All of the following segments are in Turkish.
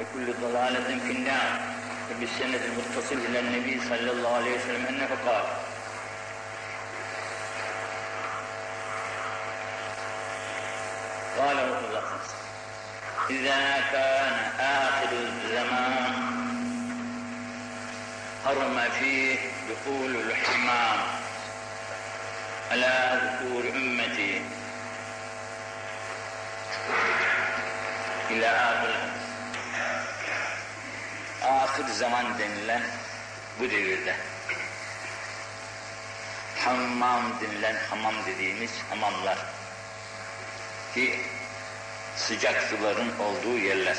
وكل ضلالة في النار وبالسند المتصل إلى النبي صلى الله عليه وسلم أنه قال قال الله إذا كان آخر الزمان حرم فيه دخول الحمام على ذكور أمتي İlâ ahir. Ahir zaman denilen bu devirde. Hammam denilen hamam dediğimiz hamamlar. Ki sıcak suların olduğu yerler.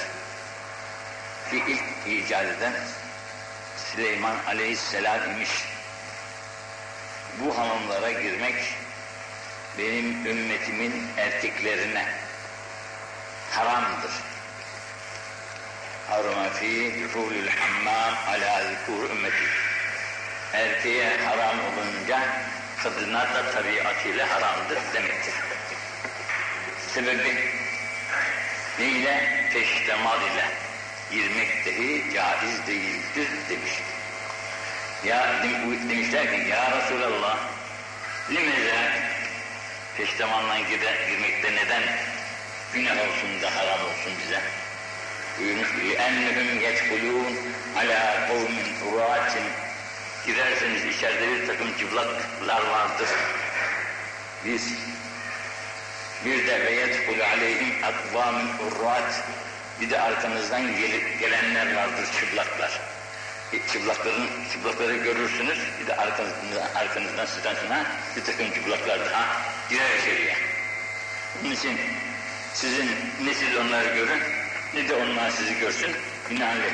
Ki ilk icat eden Süleyman aleyhisselam imiş. Bu hamamlara girmek benim ümmetimin erkeklerine haramdır. Fi duhulul hammam ala zikur ümmeti. Erkeğe haram olunca kadına da tabiatıyla haramdır demektir. Sebebi neyle? Peştemal ile girmek dahi caiz değildir demiş. Ya demişler ki ya Resulallah limeze peştemaldan girmekte neden günah olsun da haram olsun bize. Ennehum yedhulûn alâ kavmin urâtin girerseniz içeride bir takım cıvlaklar vardır. Biz bir de ve yedhulû aleyhim akvâmin urât bir de arkanızdan gelip gelenler vardır çıplaklar. E, çıplakların, çıplakları görürsünüz, bir de arkanızdan, arkanızdan sizden bir takım çıplaklardır. Ha, girer içeriye. Bunun için sizin ne siz onları görün, ne de onlar sizi görsün, binaenaleyh.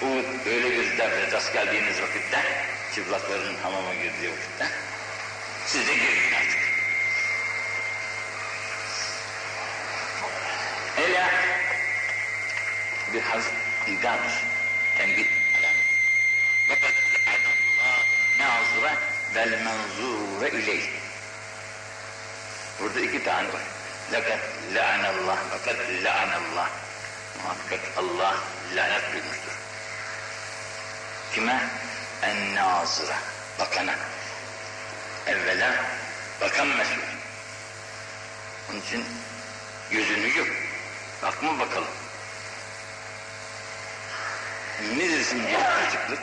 Bu öyle devre rast geldiğiniz vakitte, çıplakların hamama girdiği vakitte, siz de girin artık. Ela bir haz idamdır, tembih alamet. Fakat nazıra vel menzure ileyh. Burada iki tane var. Fakat la'anallah, fakat la'anallah. Muhakkak Allah lanet duymuştur. Kime? En nazıra, bakana. Evvela bakan mesul. Onun için gözünü yum. Bakma bakalım. Nedir şimdi açıklık?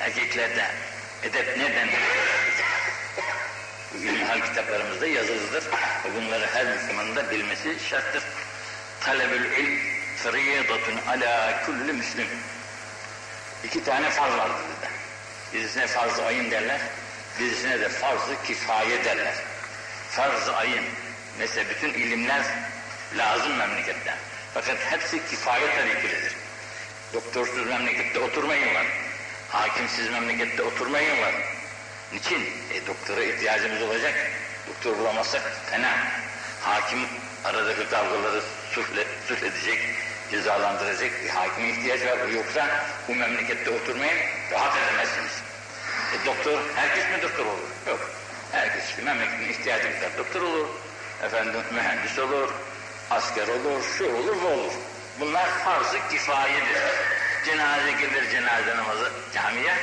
Erkeklerde edep neden? Bugün hal kitaplarımızda yazılıdır. Bunları her Müslümanın da bilmesi şarttır. Talebül ilm feriyedatun ala kulli müslim. İki tane farz vardır bizde. Birisine farz-ı ayın derler, birisine de farz-ı kifaye derler. Farz-ı ayın, mesela bütün ilimler lazım memlekette. Fakat hepsi kifaye tariklidir. Doktorsuz memlekette oturmayın var. Hakimsiz memlekette oturmayın var. Niçin? E, doktora ihtiyacımız olacak. Doktor bulamazsak fena. Hakim aradaki kavgaları sulh edecek, cezalandıracak bir hakime ihtiyaç var. Yoksa bu memlekette oturmayın, rahat edemezsiniz. E, doktor, herkes mi doktor olur? Yok. Herkes işte memleketin ihtiyacı kadar doktor olur. Efendim mühendis olur, asker olur, şu olur, bu olur. Bunlar farz-ı kifayedir. Cenaze gelir cenaze namazı camiye.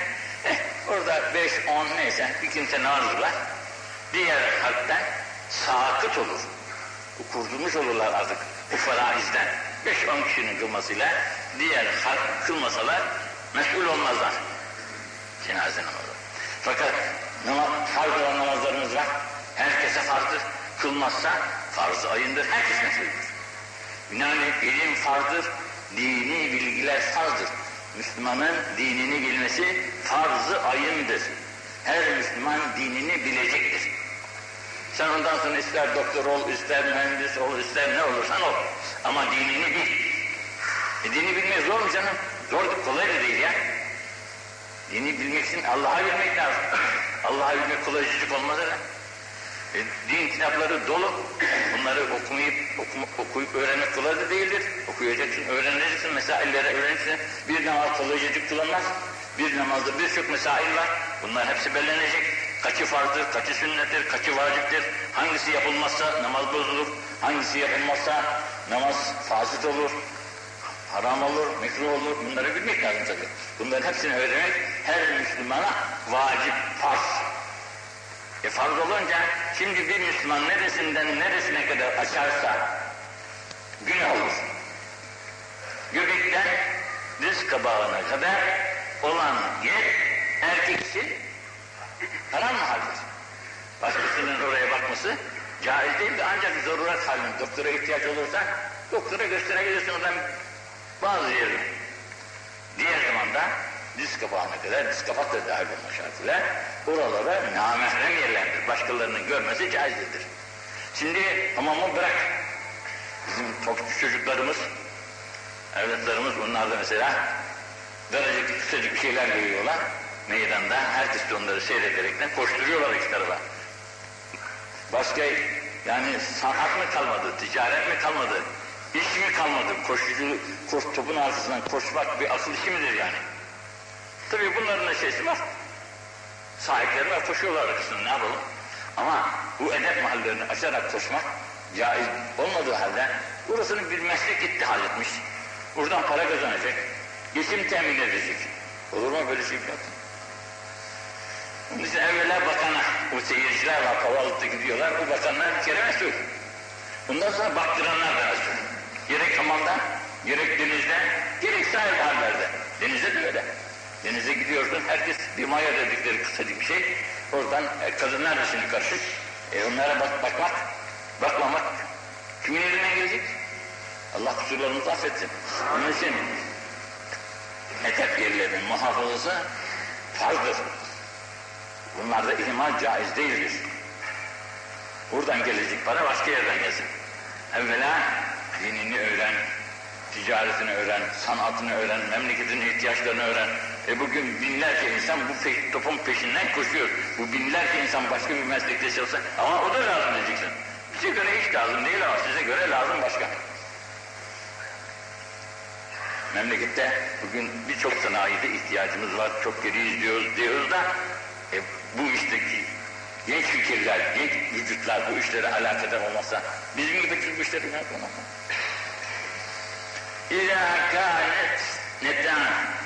Eh, orada beş, on neyse bir kimse namaz kılar. Diğer halktan sakıt olur. Kurtulmuş olurlar artık bu faraizden. Beş, on kişinin kılmasıyla diğer halk kılmasalar mesul olmazlar. Cenaze namazı. Fakat namaz, farz olan namazlarımız var. Herkese farzdır. Kılmazsa farz-ı ayındır. Herkes mesuldür. Binaenaleyh ilim farzdır, dini bilgiler farzdır. Müslümanın dinini bilmesi farz-ı ayındır. Her Müslüman dinini bilecektir. Sen ondan sonra ister doktor ol, ister mühendis ol, ister ne olursan ol. Ama dinini bil. E dini bilmek zor mu canım? Zor, kolay da değil ya. Dini bilmek için Allah'a bilmek lazım. Allah'a bilmek kolaycık olmaz öyle. E, din kitapları dolu. Bunları okumayıp, okuma, okuyup öğrenmek kolay da değildir. Okuyacaksın, öğreneceksin, mesaillere öğreneceksin. Bir namaz kolaycık kılınmaz. Bir namazda birçok mesail var. Bunlar hepsi belirlenecek. Kaçı farzdır, kaçı sünnettir, kaçı vaciptir. Hangisi yapılmazsa namaz bozulur. Hangisi yapılmazsa namaz fasit olur. haram olur, mekruh olur. Bunları bilmek lazım tabii. Bunların hepsini öğrenmek her Müslümana vacip, farz. E farz olunca şimdi bir Müslüman neresinden neresine kadar açarsa günah olur. Göbekten diz kabağına kadar olan yer erkek için haram mı haldir? Başkasının oraya bakması caiz değil de ancak zaruret halinde doktora ihtiyaç olursa doktora gösterebilirsin oradan bazı yerini. Diğer zamanda diz kapağına kadar, diz kapak da dahil olma şartıyla oralara namahrem yerlerdir. Başkalarının görmesi caizdir. Şimdi hamamı bırak. Bizim topçu çocuklarımız, evlatlarımız bunlar da mesela daracık kısacık şeyler görüyorlar. Meydanda herkes de onları seyrederekten koşturuyorlar iki tarafa. Başka yani sanat mı kalmadı, ticaret mi kalmadı, iş mi kalmadı? Koşucu, koş, topun arkasından koşmak bir akıl işi midir yani? Tabii bunların da şeysi var. Sahipleri var, koşuyorlar arkasından ne yapalım? Ama bu edep mahallerini açarak koşmak caiz olmadığı halde burasını bir meslek gitti halletmiş. Buradan para kazanacak, geçim temin edecek. Olur mu böyle şey yok? Biz evvela bakana, o seyirciler var, Kavalık'ta gidiyorlar, o bakanlar bir kere mesul. Bundan sonra baktıranlar da mesul. Gerek hamamda, gerek denizde, gerek sahil hallerde. Denizde de öyle. Denize gidiyorsun, herkes bir maya dedikleri kısacık bir şey. Oradan e, kadınlar da şimdi karışık. E, onlara bak, bakmak, bakmamak kimin eline gelecek? Allah kusurlarımızı affetsin. Onun için edep yerlerinin muhafazası farzdır. Bunlarda ihmal caiz değildir. Buradan gelecek para başka yerden gelsin. Evvela dinini öğren, ticaretini öğren, sanatını öğren, memleketin ihtiyaçlarını öğren. E bugün binlerce insan bu topun peşinden koşuyor. Bu binlerce insan başka bir meslekte çalışsa ama o da lazım diyeceksin. Bize göre hiç lazım değil ama size göre lazım başka. Memlekette bugün birçok sanayide ihtiyacımız var, çok geriyiz diyoruz, diyoruz da bu işteki genç fikirler, genç vücutlar bu işlere alakadar olmazsa bizim gibi bu işleri ne yapalım? İzâ kânet netan,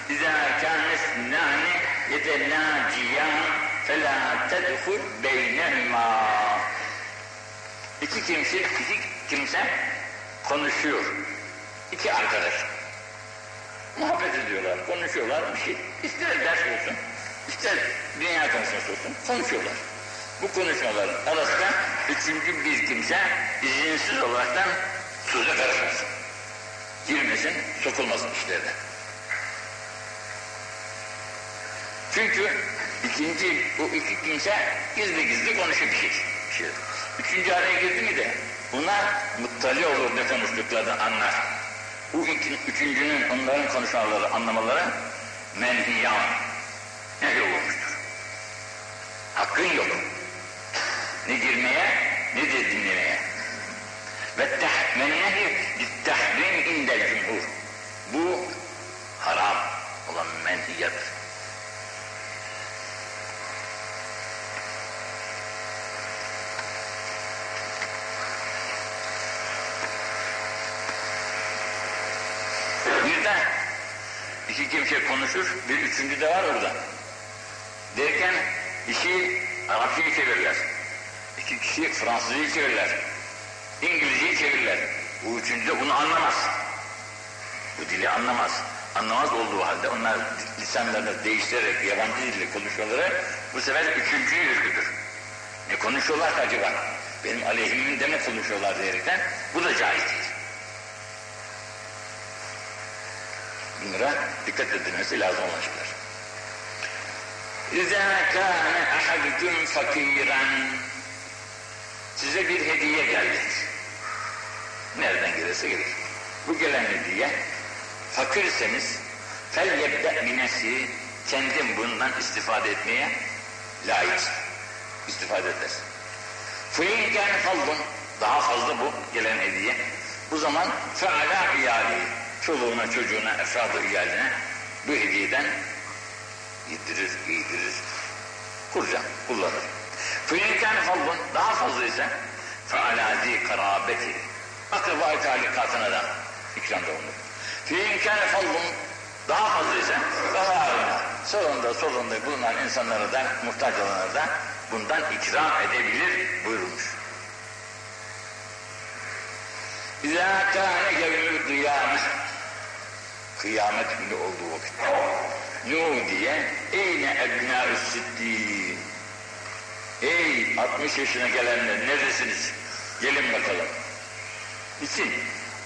izâ kânet nâni yetelâciyan felâ tedhul beynehumâ. İki kimse, iki kimse konuşuyor. İki arkadaş. Muhabbet ediyorlar, konuşuyorlar bir şey. İster ders olsun, ister dünya konuşması olsun, konuşuyorlar. Bu konuşmaların arasında üçüncü bir kimse izinsiz olaraktan söze karışmasın. Girmesin, sokulmasın işlerine. Çünkü ikinci, bu iki kimse gizli gizli konuşuyor bir şey. Şey. Üçüncü araya girdi mi de bunlar muttali olur ne konuştuklarını anlar. Bu iki, üçüncünün onların konuşmaları anlamaları menhiyan ne olmuştur. Hakkın yok. Ne girmeye ne de dinlemeye. Ve mennehi tahrim indel cumhur. Bu haram olan menhiyat. De iki kimse konuşur, bir üçüncü de var orada. Derken işi Arapçayı çevirirler. İki kişi Fransızcayı çevirirler. İngilizceyi çevirirler. Bu üçüncü de bunu anlamaz. Bu dili anlamaz. Anlamaz olduğu halde onlar lisanlarını değiştirerek yabancı dille konuşmaları bu sefer üçüncüyü ürkütür. Ne konuşuyorlar acaba? Benim aleyhimin de ne konuşuyorlar diyerekten bu da caiz değil. Bunlara dikkat edilmesi lazım olan. İzâ kâne ahadüküm fakîren Size bir hediye geldi. Nereden gelirse gelir. Bu gelen hediye fakirseniz yebde minesi kendim bundan istifade etmeye layık istifade edersin. Fıyın kâne fazlun daha fazla bu gelen hediye. Bu zaman feala iyali çoluğuna çocuğuna efradı iyaline bu hediyeden yedirir, giydirir, kuracağım, kullanır. Fıyınkâne fazlun daha fazla ise fealâ zî karâbeti akraba-i talikatına da ikramda bulunur. Fi imkâne fazlun daha fazlaysa zararına sağında solunda bulunan insanlara da muhtaç olanlara da bundan ikram edebilir buyurmuş. İzâ kâne yevmül kıyâme kıyamet günü olduğu vakit Nuh diye eyne ebnâ-ü siddîn Ey 60 yaşına gelenler neredesiniz? Gelin bakalım. İçin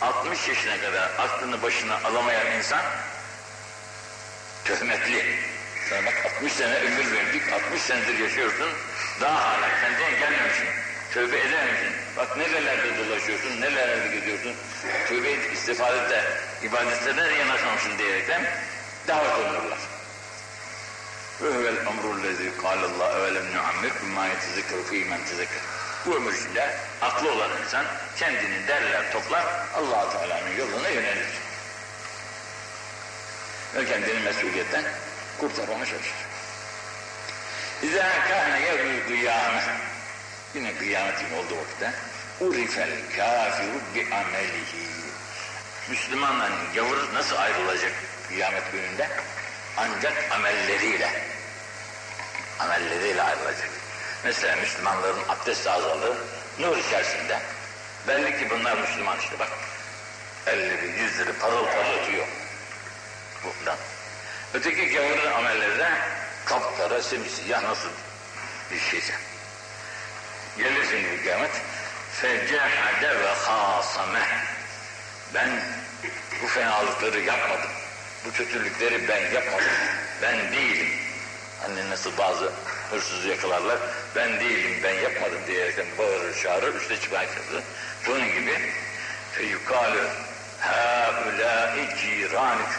60 yaşına kadar aklını başına alamayan insan töhmetli. Sana bak 60 sene ömür verdik, 60 senedir yaşıyorsun, daha hala kendine gelmemişsin. Tövbe edememişsin. Bak nerelerde dolaşıyorsun, nerelerde gidiyorsun. Tövbe ibadette de yanaşmamışsın diyerekten davet olunurlar. Öhvel emrullezi kâlallah evelem nuammir ma yetezekkeru fî men tezekker. Bu ömür içinde aklı olan insan kendini derler toplar allah Teala'nın yoluna yönelir. Ve kendini mesuliyetten kurtarmaya çalışır. İzâ kâne yevmül kıyâme yine kıyametin olduğu vakitte urifel kâfiru bi amelihi Müslümanla gavur nasıl ayrılacak kıyamet gününde? Ancak amelleriyle amelleriyle ayrılacak. Mesela Müslümanların abdest azalır, nur içerisinde. Belli ki bunlar Müslüman işte bak. Elleri, yüzleri parıl parıl ötüyor. Bundan. Öteki gavurun amelleri de kapkara, simsiyah nasıl bir şeyse. Gelir şimdi kıyamet. Fecehade ve hasame. Ben bu fenalıkları yapmadım. Bu kötülükleri ben yapmadım. Ben değilim. Hani nasıl bazı hırsızı yakalarlar. Ben değilim, ben yapmadım diyerekten bağırır, çağırır, üste çıkan kızı. Bunun gibi feyukalü hâulâi cîrânük.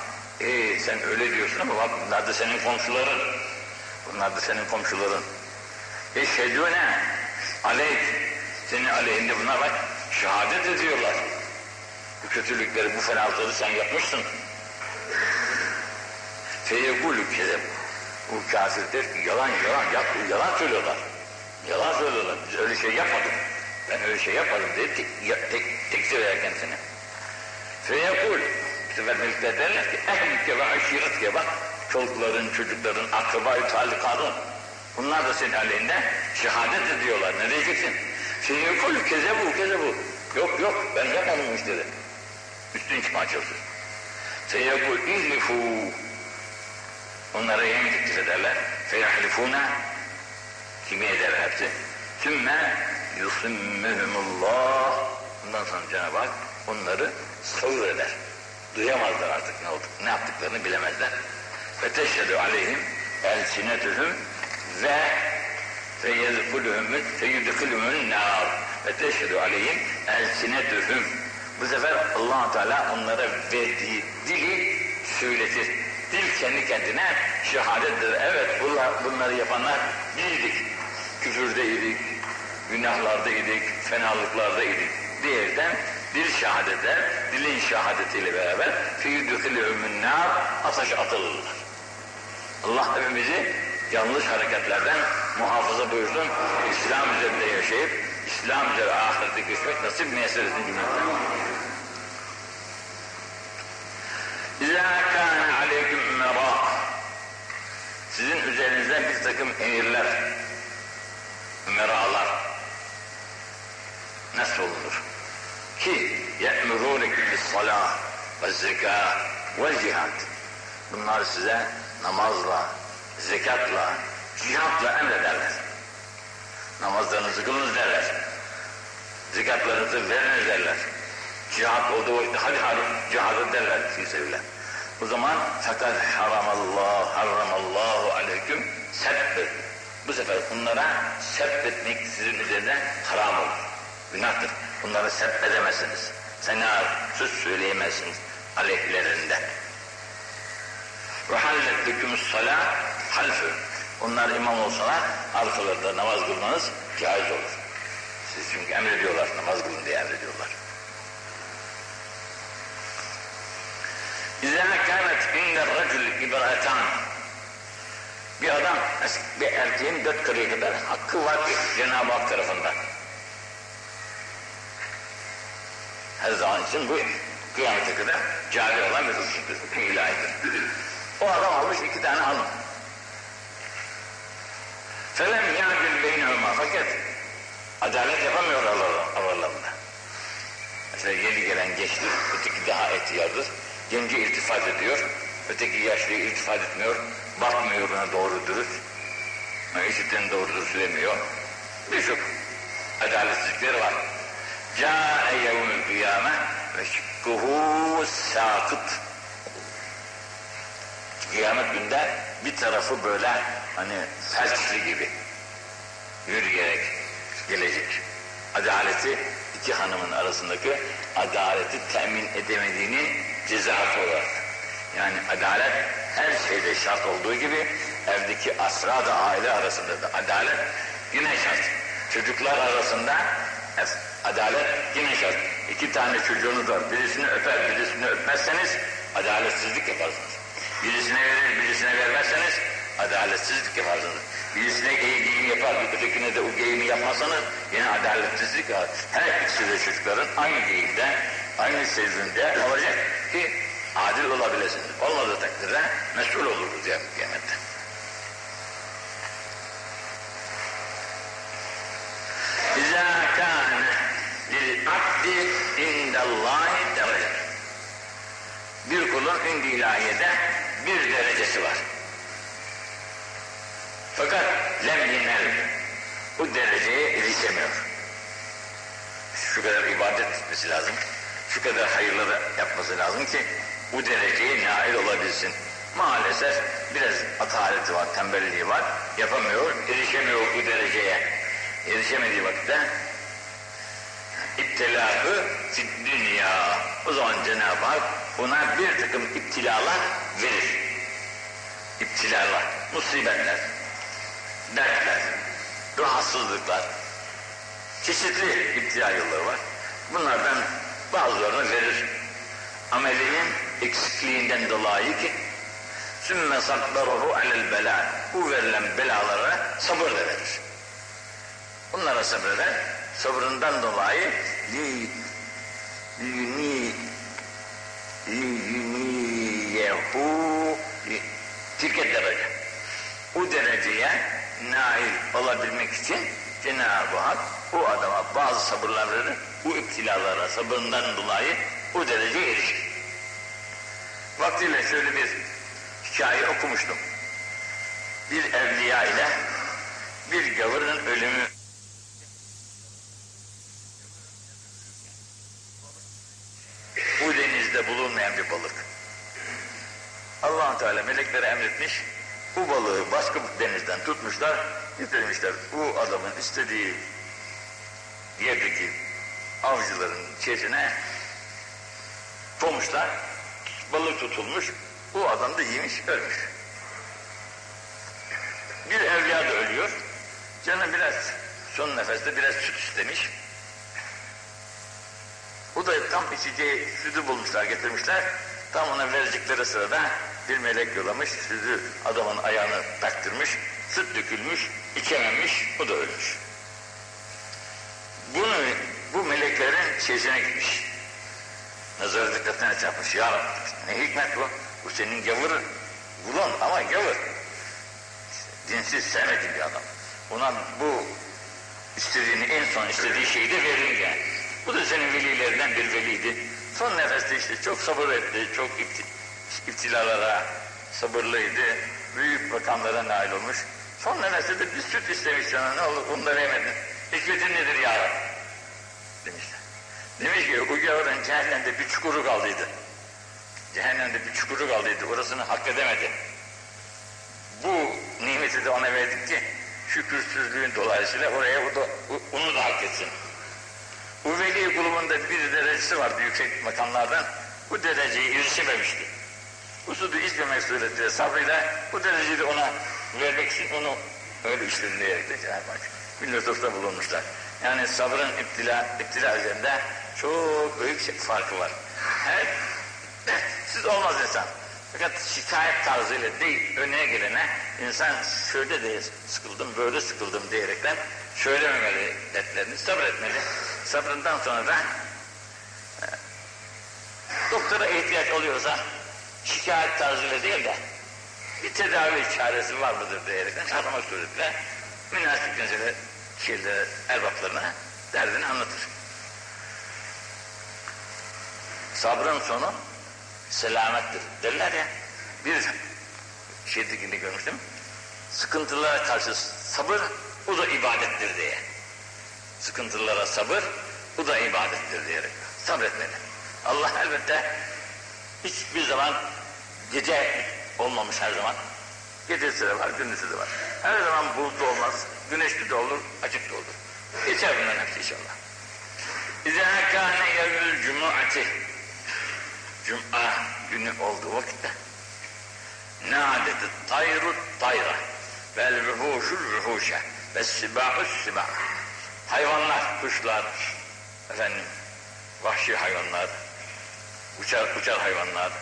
Ee sen öyle diyorsun ama bak bunlar da senin komşuların. Bunlar da senin komşuların. Eşhedûne aleyk. Senin aleyhinde bunlar bak şehadet ediyorlar. Bu kötülükleri, bu fenalıkları sen yapmışsın. Feyegulü kezeb. Bu kafir der ki yalan yalan yap, yalan söylüyorlar. Yalan söylüyorlar. Biz öyle şey yapmadık. Ben öyle şey yapmadım diye tek, tek, tekzir eder kendisine. Feyekul. Bu sefer melekler derler ki ehlike ve aşiretke bak. Çolukların, çocukların, akrabayı, talikadın. Bunlar da senin aleyhinde şehadet ediyorlar. Ne diyeceksin? Feyekul kezebu kezebu. Yok yok ben yapmadım işte de. Üstün çıkmaya çalışıyor. İhlifu. Onlara yemin teklif ederler. Feyahlifuna kimi eder hepsi. Sümme yusimmehumullah Bundan sonra Cenab-ı Hak onları savur eder. Duyamazlar artık ne olduk, ne yaptıklarını bilemezler. Ve teşhedü aleyhim elsinetühüm ve feyezkulühümün feyudkülümün nar ve teşhedü aleyhim elsinetühüm bu sefer allah Teala onlara verdiği dili söyletir. Dil kendi kendine şehadettir. Evet bunlar, bunları yapanlar bizdik. Küfürdeydik, günahlardaydık, fenalıklardaydık diyerekten dil şehadet eder. Dilin şehadetiyle beraber fiyüdükülühümün nar ateş atılırlar. Allah hepimizi yanlış hareketlerden muhafaza buyursun. İslam üzerinde yaşayıp İslam üzere ahirete geçmek nasip müyesser etsin cümleten. İzâ kâne aleyküm merâ Sizin üzerinizden bir takım emirler, meralar nasıl olunur? Ki ye'murûnekum bis-salâh ve zekâ ve cihad. Bunlar size namazla, zekatla, cihatla emrederler. Namazlarınızı kılınız derler. Zekatlarınızı veriniz derler. Cihat olduğu vakitte hadi hadi cihadı derler fi O zaman fakat haramallah, haramallahu aleyküm sebbet. Bu sefer bunlara sebbetmek sizin üzerine haram olur. Günahtır. Bunları sebbedemezsiniz. Sena söz söyleyemezsiniz aleyhlerinde. Ve hallettükümüs salâ halfü. Onlar imam olsalar arkalarında namaz kılmanız caiz olur. Siz çünkü emrediyorlar namaz kılın diye emrediyorlar. İzâ kânet inde racül ibratan bir adam, bir erkeğin dört karıya kadar hakkı var Cenab-ı Hak tarafından. Her zaman için bu kıyamete kadar cari olan bir hüküm ilahidir. O adam almış iki tane hanım. Felem yâdil beynehuma fakat adalet yapamıyor aralarında. Mesela yeni gelen gençtir, öteki daha ihtiyardır. Genci iltifat ediyor, öteki yaşlı iltifat etmiyor, bakmıyor ona doğru dürüst. İşitten doğru dürüst söylemiyor. Birçok adaletsizlikleri var. Câe yevmül kıyame ve şıkkuhu sâkıt. Kıyamet günde bir tarafı böyle hani felçli gibi yürüyerek gelecek. Adaleti iki hanımın arasındaki adaleti temin edemediğini cezası olarak. Yani adalet her şeyde şart olduğu gibi evdeki asra da aile arasında da adalet yine şart. Çocuklar arasında adalet yine şart. İki tane çocuğunuz var. Birisini öper, birisini öpmezseniz adaletsizlik yaparsınız. Birisine verir, birisine vermezseniz adaletsizlik yaparsınız. Birisine geyim yapar, ötekine de o geyimi yapmazsanız yine adaletsizlik var. Her ikisi de çocukların aynı geyimde, aynı sevginde olacak ki adil olabilirsiniz. Olmadığı takdirde mesul oluruz ya kıyamette. İzâ kâne lil abdi indallahi derece. Bir kulun indi ilahiyede bir derecesi var. Fakat lem yenel bu dereceye erişemiyor. Şu kadar ibadet etmesi lazım. Şu kadar hayırları yapması lazım ki bu dereceye nail olabilsin. Maalesef biraz ataleti var, tembelliği var. Yapamıyor, erişemiyor bu dereceye. Erişemediği vakitte iptilahı dünya. O zaman Cenab-ı Hak ona bir takım iptilalar verir. İptilalar, musibetler, dertler, rahatsızlıklar, çeşitli iptila yolları var. Bunlardan bazılarını verir. Ameliğin eksikliğinden dolayı ki sümme sabbarahu alel bela bu verilen belalara sabır da verir. Bunlara sabreder. Sabrından dolayı li yuni yuniyehu tilke derece. O dereceye nail olabilmek için Cenab-ı Hak o adama bazı sabırlar verir. Bu iptilalara sabırından dolayı o dereceye erişir. Vaktiyle şöyle bir hikaye okumuştum. Bir evliya ile bir gavurun ölümü bu denizde bulunmayan bir balık. allah Teala meleklere emretmiş, bu balığı başka bir denizden tutmuşlar, getirmişler. Bu adamın istediği yerdeki avcıların içerisine koymuşlar, balık tutulmuş, bu adam da yemiş, ölmüş. Bir evliya da ölüyor, canı biraz son nefeste biraz süt istemiş, bu da tam içeceği sütü bulmuşlar, getirmişler. Tam ona verecekleri sırada bir melek yollamış, sütü adamın ayağını taktırmış, süt dökülmüş, içememiş, o da ölmüş. Bunu, bu meleklerin şeysine gitmiş. Nazarı dikkatine çarpmış. Ya ne hikmet bu? Bu senin gavurun. Kulun ama gavur. Dinsiz sevmediğin bir adam. Ona bu istediğini, en son istediği şeyi de verince bu da senin velilerinden bir veliydi. Son nefeste işte çok sabır etti, çok iptilalara sabırlıydı. Büyük makamlara nail olmuş. Son nefeste de bir süt istemiş sana ne olur onu da. Hikmetin nedir ya? Demişler. Demiş ki o gavurun cehennemde bir çukuru kaldıydı. Cehennemde bir çukuru kaldıydı. Orasını hak edemedi. Bu nimeti de ona verdik ki şükürsüzlüğün dolayısıyla oraya o da, onu da hak etsin. Bu veli grubunda bir derecesi vardı yüksek makamlardan. Bu dereceyi erişememişti. Usulü içmemek suretiyle sabrıyla bu dereceyi de ona vermek için onu öyle işlemleyerek de Cenab-ı Hak bir lütufta bulunmuşlar. Yani sabrın iptila, iptila üzerinde çok büyük şey, farkı var. Siz olmaz insan. Fakat şikayet tarzıyla değil, önüne gelene insan şöyle de sıkıldım, böyle sıkıldım diyerekten söylememeli dertlerini, sabretmeli. Sabrından sonra da doktora ihtiyaç oluyorsa şikayet tarzıyla değil de bir tedavi çaresi var mıdır diyerekten aramak suretiyle münasip mesele şeylere, erbaplarına derdini anlatır. Sabrın sonu selamettir derler ya. Bir şeydekinde görmüştüm. Sıkıntılara karşı sabır, o da ibadettir diye. Sıkıntılara sabır, o da ibadettir diyerek sabretmeli. Allah elbette hiçbir zaman gece olmamış her zaman. Gecesi de var, gündüzü de var. Her zaman bulutlu olmaz, güneşli de olur, açık da olur. Geçer bunların hepsi inşallah. İzâ kâne yevmül cumu'ati Cuma günü olduğu vakitte nâdeti tayru tayra vel ruhuşul ruhuşe ve sibâhus sibâh hayvanlar, kuşlar efendim vahşi hayvanlar uçar, uçar hayvanlar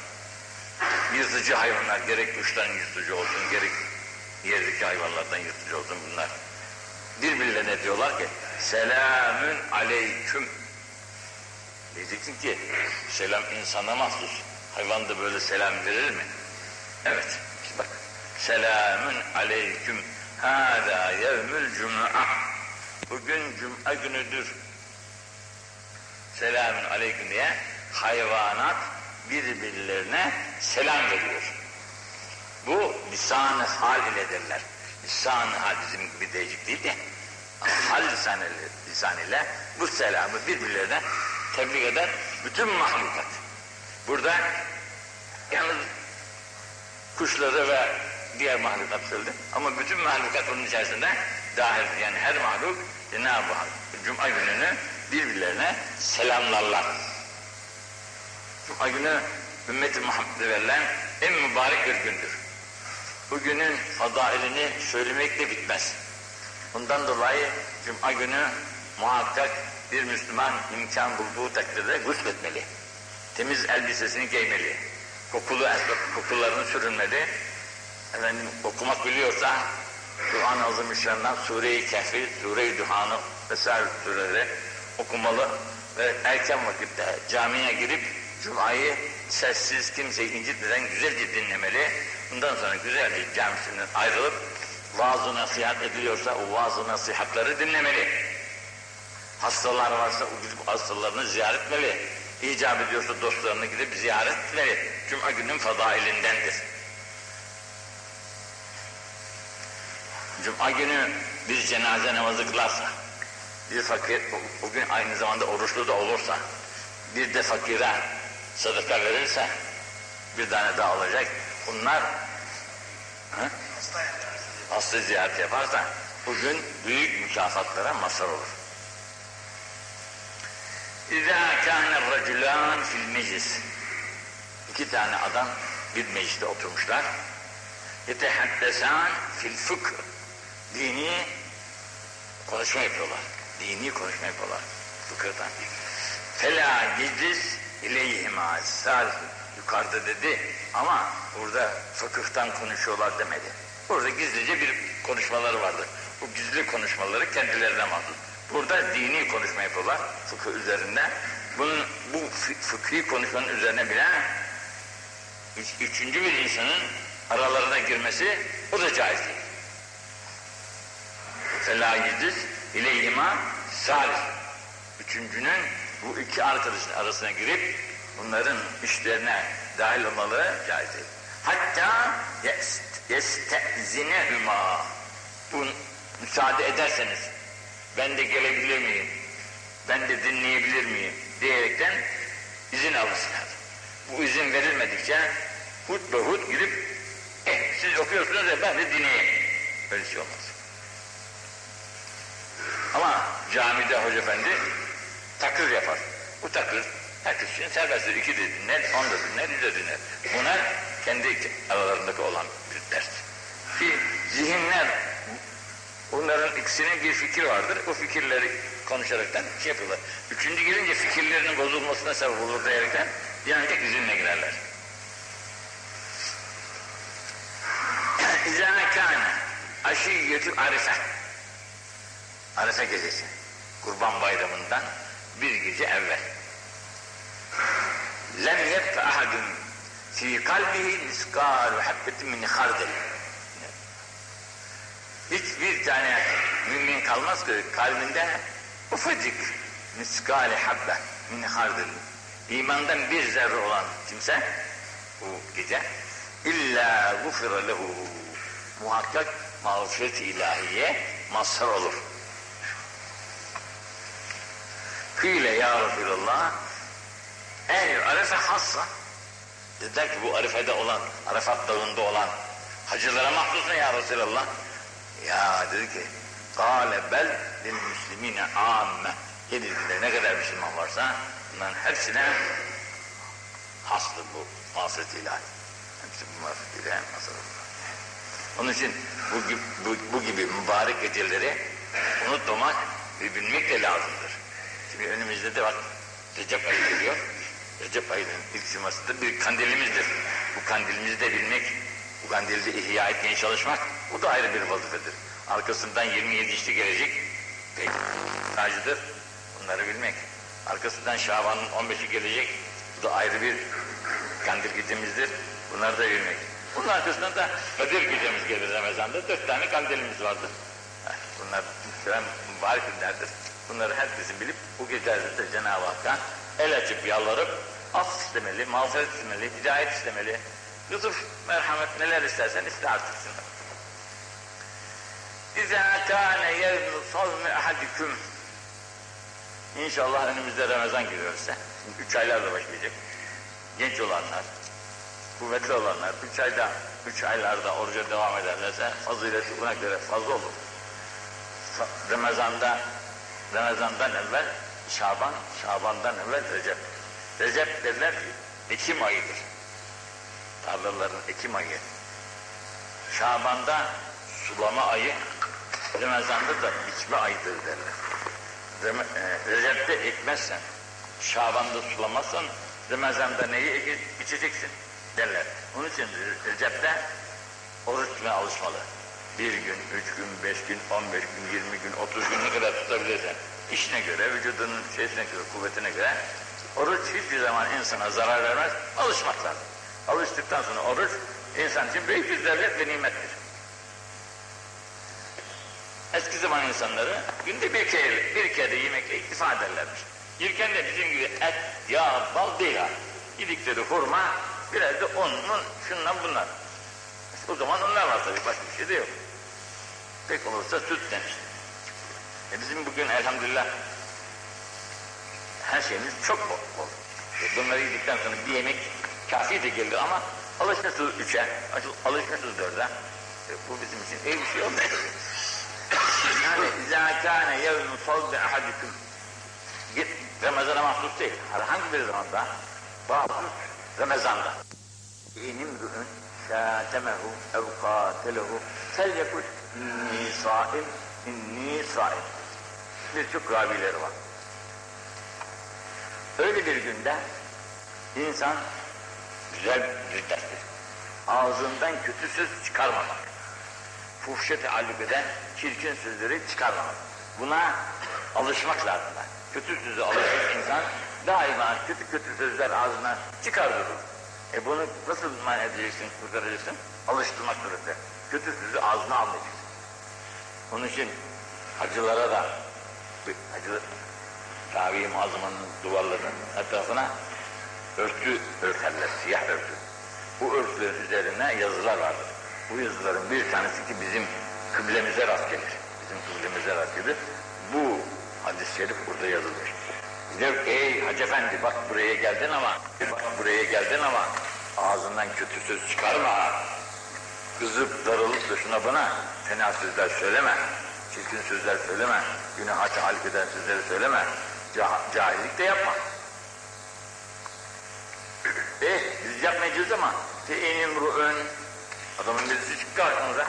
yırtıcı hayvanlar gerek kuşların yırtıcı olsun gerek yerdeki hayvanlardan yırtıcı olsun bunlar. Birbirlerine diyorlar ki? Selamün aleyküm. Diyeceksin ki selam insana mahsus. Hayvan da böyle selam verir mi? Evet. Bak selamün aleyküm. Hâdâ yevmül cum'a bugün cuma günüdür. Selamün aleyküm diye hayvanat birbirlerine selam veriyor. Bu lisan-ı hal ile derler. Lisan-ı hal bizim gibi değişik değil de hal lisan ile, lisan ile bu selamı birbirlerine tebliğ eder bütün mahlukat. Burada yalnız kuşları ve diğer mahlukat söyledi. Ama bütün mahlukat onun içerisinde dahil. Yani her mahluk Cenab-ı Hak Cuma gününü birbirlerine selamlarlar. Cuma günü ümmeti Muhammed'e verilen en mübarek bir gündür. Bu günün fadailini söylemekle bitmez. Bundan dolayı Cuma günü muhakkak bir Müslüman imkan bulduğu takdirde gusletmeli. Temiz elbisesini giymeli. Kokulu kokularını sürünmeli. Efendim okumak biliyorsa Kur'an-ı Azimüşşan'dan Sure-i Kehfi, Sure-i Duhan'ı vesaire sureleri okumalı ve erken vakitte camiye girip Cuma'yı sessiz kimseyi incitmeden güzelce dinlemeli. Bundan sonra güzelce camisinden ayrılıp vaaz nasihat ediliyorsa o vaaz nasihatları dinlemeli. Hastalar varsa gidip hastalarını ziyaret etmeli. İcap ediyorsa dostlarını gidip ziyaret etmeli. Cuma günün fadailindendir. Cuma günü bir cenaze namazı kılarsa, bir fakir, o gün aynı zamanda oruçlu da olursa, bir de fakire sadaka verirse, bir tane daha olacak. Bunlar hasta ziyaret yaparsa, bugün büyük mükafatlara mazhar olur. İzâ kâne racülân fil meclis. İki tane adam bir mecliste oturmuşlar. Yetehaddesan fil fıkh. Dini konuşma yapıyorlar. Dini konuşma yapıyorlar. Fıkıhtan. Fela yeclis ileyhima salih. Yukarıda dedi ama burada fıkıhtan konuşuyorlar demedi. Burada gizlice bir konuşmaları vardı. Bu gizli konuşmaları kendilerine mahsus. Burada dini konuşma yapıyorlar fıkıh üzerinde. Bunun, bu fıkhi konuşmanın üzerine bile üç, üçüncü bir insanın aralarına girmesi o da caiz değil. Fela yediz ileyhima salis. Üçüncünün bu iki arkadaşın arasına girip bunların işlerine dahil olmaları caiz değil. Hatta yestezinehuma bu müsaade ederseniz ben de gelebilir miyim? Ben de dinleyebilir miyim? diyerekten izin alırsınlar. Bu izin verilmedikçe hut be hut girip eh siz okuyorsunuz ya ben de dinleyeyim. Öyle şey olmaz. Ama camide hoca efendi takır yapar. Bu takır herkes için serbesttir. İki de dinler, on da dinler, yüz de dinler. Bunlar kendi aralarındaki olan bir ders. Ki zihinler Bunların ikisinin bir fikir vardır. O fikirleri konuşaraktan şey yapıyorlar. Üçüncü girince fikirlerinin bozulmasına sebep olur diyerekten ancak izinle girerler. İzâ kâne aşiyyetü arife. Arife gecesi. Kurban bayramından bir gece evvel. lem yebke ahadun fi kalbihi miskalu habbetin min hardel. Hiçbir tane mümin kalmaz ki kalbinde ufacık miskali habbe min hardel. İmandan bir zerre olan kimse bu gece illa gufira lehu muhakkak mağfiret ilahiye mazhar olur. Kıyle ya Resulallah eğer arefe hassa dediler ki bu arifede olan, Arafat dağında olan hacılara mahsus mu ya Resulallah? Ya dedi ki Kale bel lil müslimine amme Yeryüzünde ne kadar Müslüman varsa bunların hepsine hastır bu mağfiret ilahi. Hepsi bu mağfiret ilahi olur. Onun için bu, bu, bu gibi mübarek geceleri unutmamak ve bilmek de lazımdır. Şimdi önümüzde de bak Recep ayı geliyor. Recep ayının ilk cumasıdır bir kandilimizdir. Bu kandilimizi de bilmek, bu kandili de ihya etmeye çalışmak bu da ayrı bir vazifedir. Arkasından 27 işte gelecek pek tacıdır. Bunları bilmek. Arkasından Şaban'ın 15'i gelecek. Bu da ayrı bir kandil gecemizdir. Bunları da bilmek. Bunun arkasından da Kadir gecemiz gelir Ramazan'da. Dört tane kandilimiz vardır. Bunlar mübarek günlerdir. Bunları herkesin bilip bu gecelerde de Cenab-ı Hakk'a el açıp yalvarıp af istemeli, mağfiret istemeli, hidayet istemeli. Lütuf, merhamet neler istersen iste artık şunu. İzâ kâne yevnu savmi ahadikum İnşallah önümüzde Ramazan giriyorsa, şimdi üç aylarla başlayacak. Genç olanlar, kuvvetli olanlar üç ayda, üç aylarda oruca devam ederlerse fazileti buna göre fazla olur. Ramazan'da, Ramazan'dan evvel Şaban, Şaban'dan evvel Recep. Recep derler ki Ekim ayıdır. Tarlaların Ekim ayı. Şaban'da sulama ayı, Ramazan'da da biçme ayıdır derler. E, Recep'te ekmezsen, Şaban'da sulamazsan, Ramazan'da neyi ekip biçeceksin derler. Onun için Re- Recep'te oruç tutmaya alışmalı. Bir gün, üç gün, beş gün, on beş gün, yirmi gün, otuz gün ne kadar tutabilirsen, işine göre, vücudunun şeysine göre, kuvvetine göre, oruç hiçbir zaman insana zarar vermez, alışmak lazım. Alıştıktan sonra oruç, insan için büyük bir devlet ve nimettir. Eski zaman insanları günde bir kere, bir kere yemekle iktifa ederlermiş. Yerken de bizim gibi et, yağ, bal değil ha. Yedikleri hurma, biraz da un, un, şundan bunlar. O zaman onlar var tabii, başka bir şey de yok. Pek olursa süt demişti. E bizim bugün elhamdülillah her şeyimiz çok bol. bol. E bunları yedikten sonra bir yemek kafi de gelir ama alışmışız üçe, alışmışız dörde. E bu bizim için iyi bir şey olmuyor. Yani izâ kâne yevnu savbi ahadikum Git Ramazan'a mahsus değil. Herhangi bir zamanda bazı Ramazan'da İnimru'un şâtemehu ev fel yekul inni sâim inni sâim Birçok ravileri var. Öyle bir günde insan güzel bir derstir. Ağzından kötü söz çıkarmamak fuhşe teallük eden çirkin sözleri çıkarmamak. Buna alışmak lazım. Kötü sözü alışmış insan daima kötü kötü sözler ağzından çıkar durur. E bunu nasıl man edeceksin, kurtaracaksın? Alıştırmak suretiyle. Kötü sözü ağzına almayacaksın. Onun için hacılara da hacı Tabi-i Muazzama'nın duvarlarının etrafına örtü örterler, siyah örtü. Bu örtülerin üzerine yazılar vardır. Bu yazıların bir tanesi ki bizim kıblemize rast gelir. Bizim kıblemize rast gelir. Bu hadis-i şerif burada yazılmış. Diyor ey Hacı Efendi bak buraya geldin ama bak buraya geldin ama ağzından kötü söz çıkarma. Kızıp darılıp da şuna buna fena sözler söyleme. Çirkin sözler söyleme. Günaha tahalik eden sözleri söyleme. Cah cahillik de yapma. Eh biz yapmayacağız ama feinim ru'un adamın birisi çıktı karşımıza.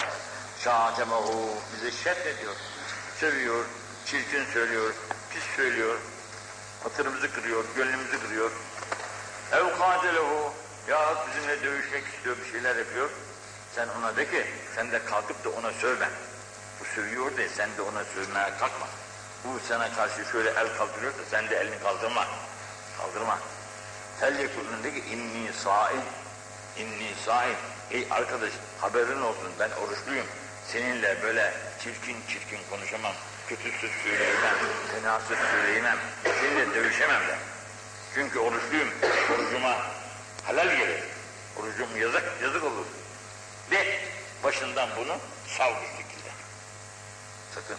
Şacemehu bize şerh ediyor. Sövüyor, çirkin söylüyor, pis söylüyor. Hatırımızı kırıyor, gönlümüzü kırıyor. Ev katelehu ya bizimle dövüşmek istiyor, bir şeyler yapıyor. Sen ona de ki, sen de kalkıp da ona sövme. Bu sövüyor de sen de ona sövmeye kalkma. Bu sana karşı şöyle el kaldırıyor da sen de elini kaldırma. Kaldırma. Felyekulun de ki inni saim. İnni saim. Ey arkadaş haberin olsun ben oruçluyum. Seninle böyle çirkin çirkin konuşamam. Kötü söz söyleyemem. Fena söz söyleyemem. Seninle dövüşemem de. Çünkü oruçluyum. Orucuma halal gelir. Orucum yazık, yazık olur. De başından bunu sal bir şekilde. Sakın.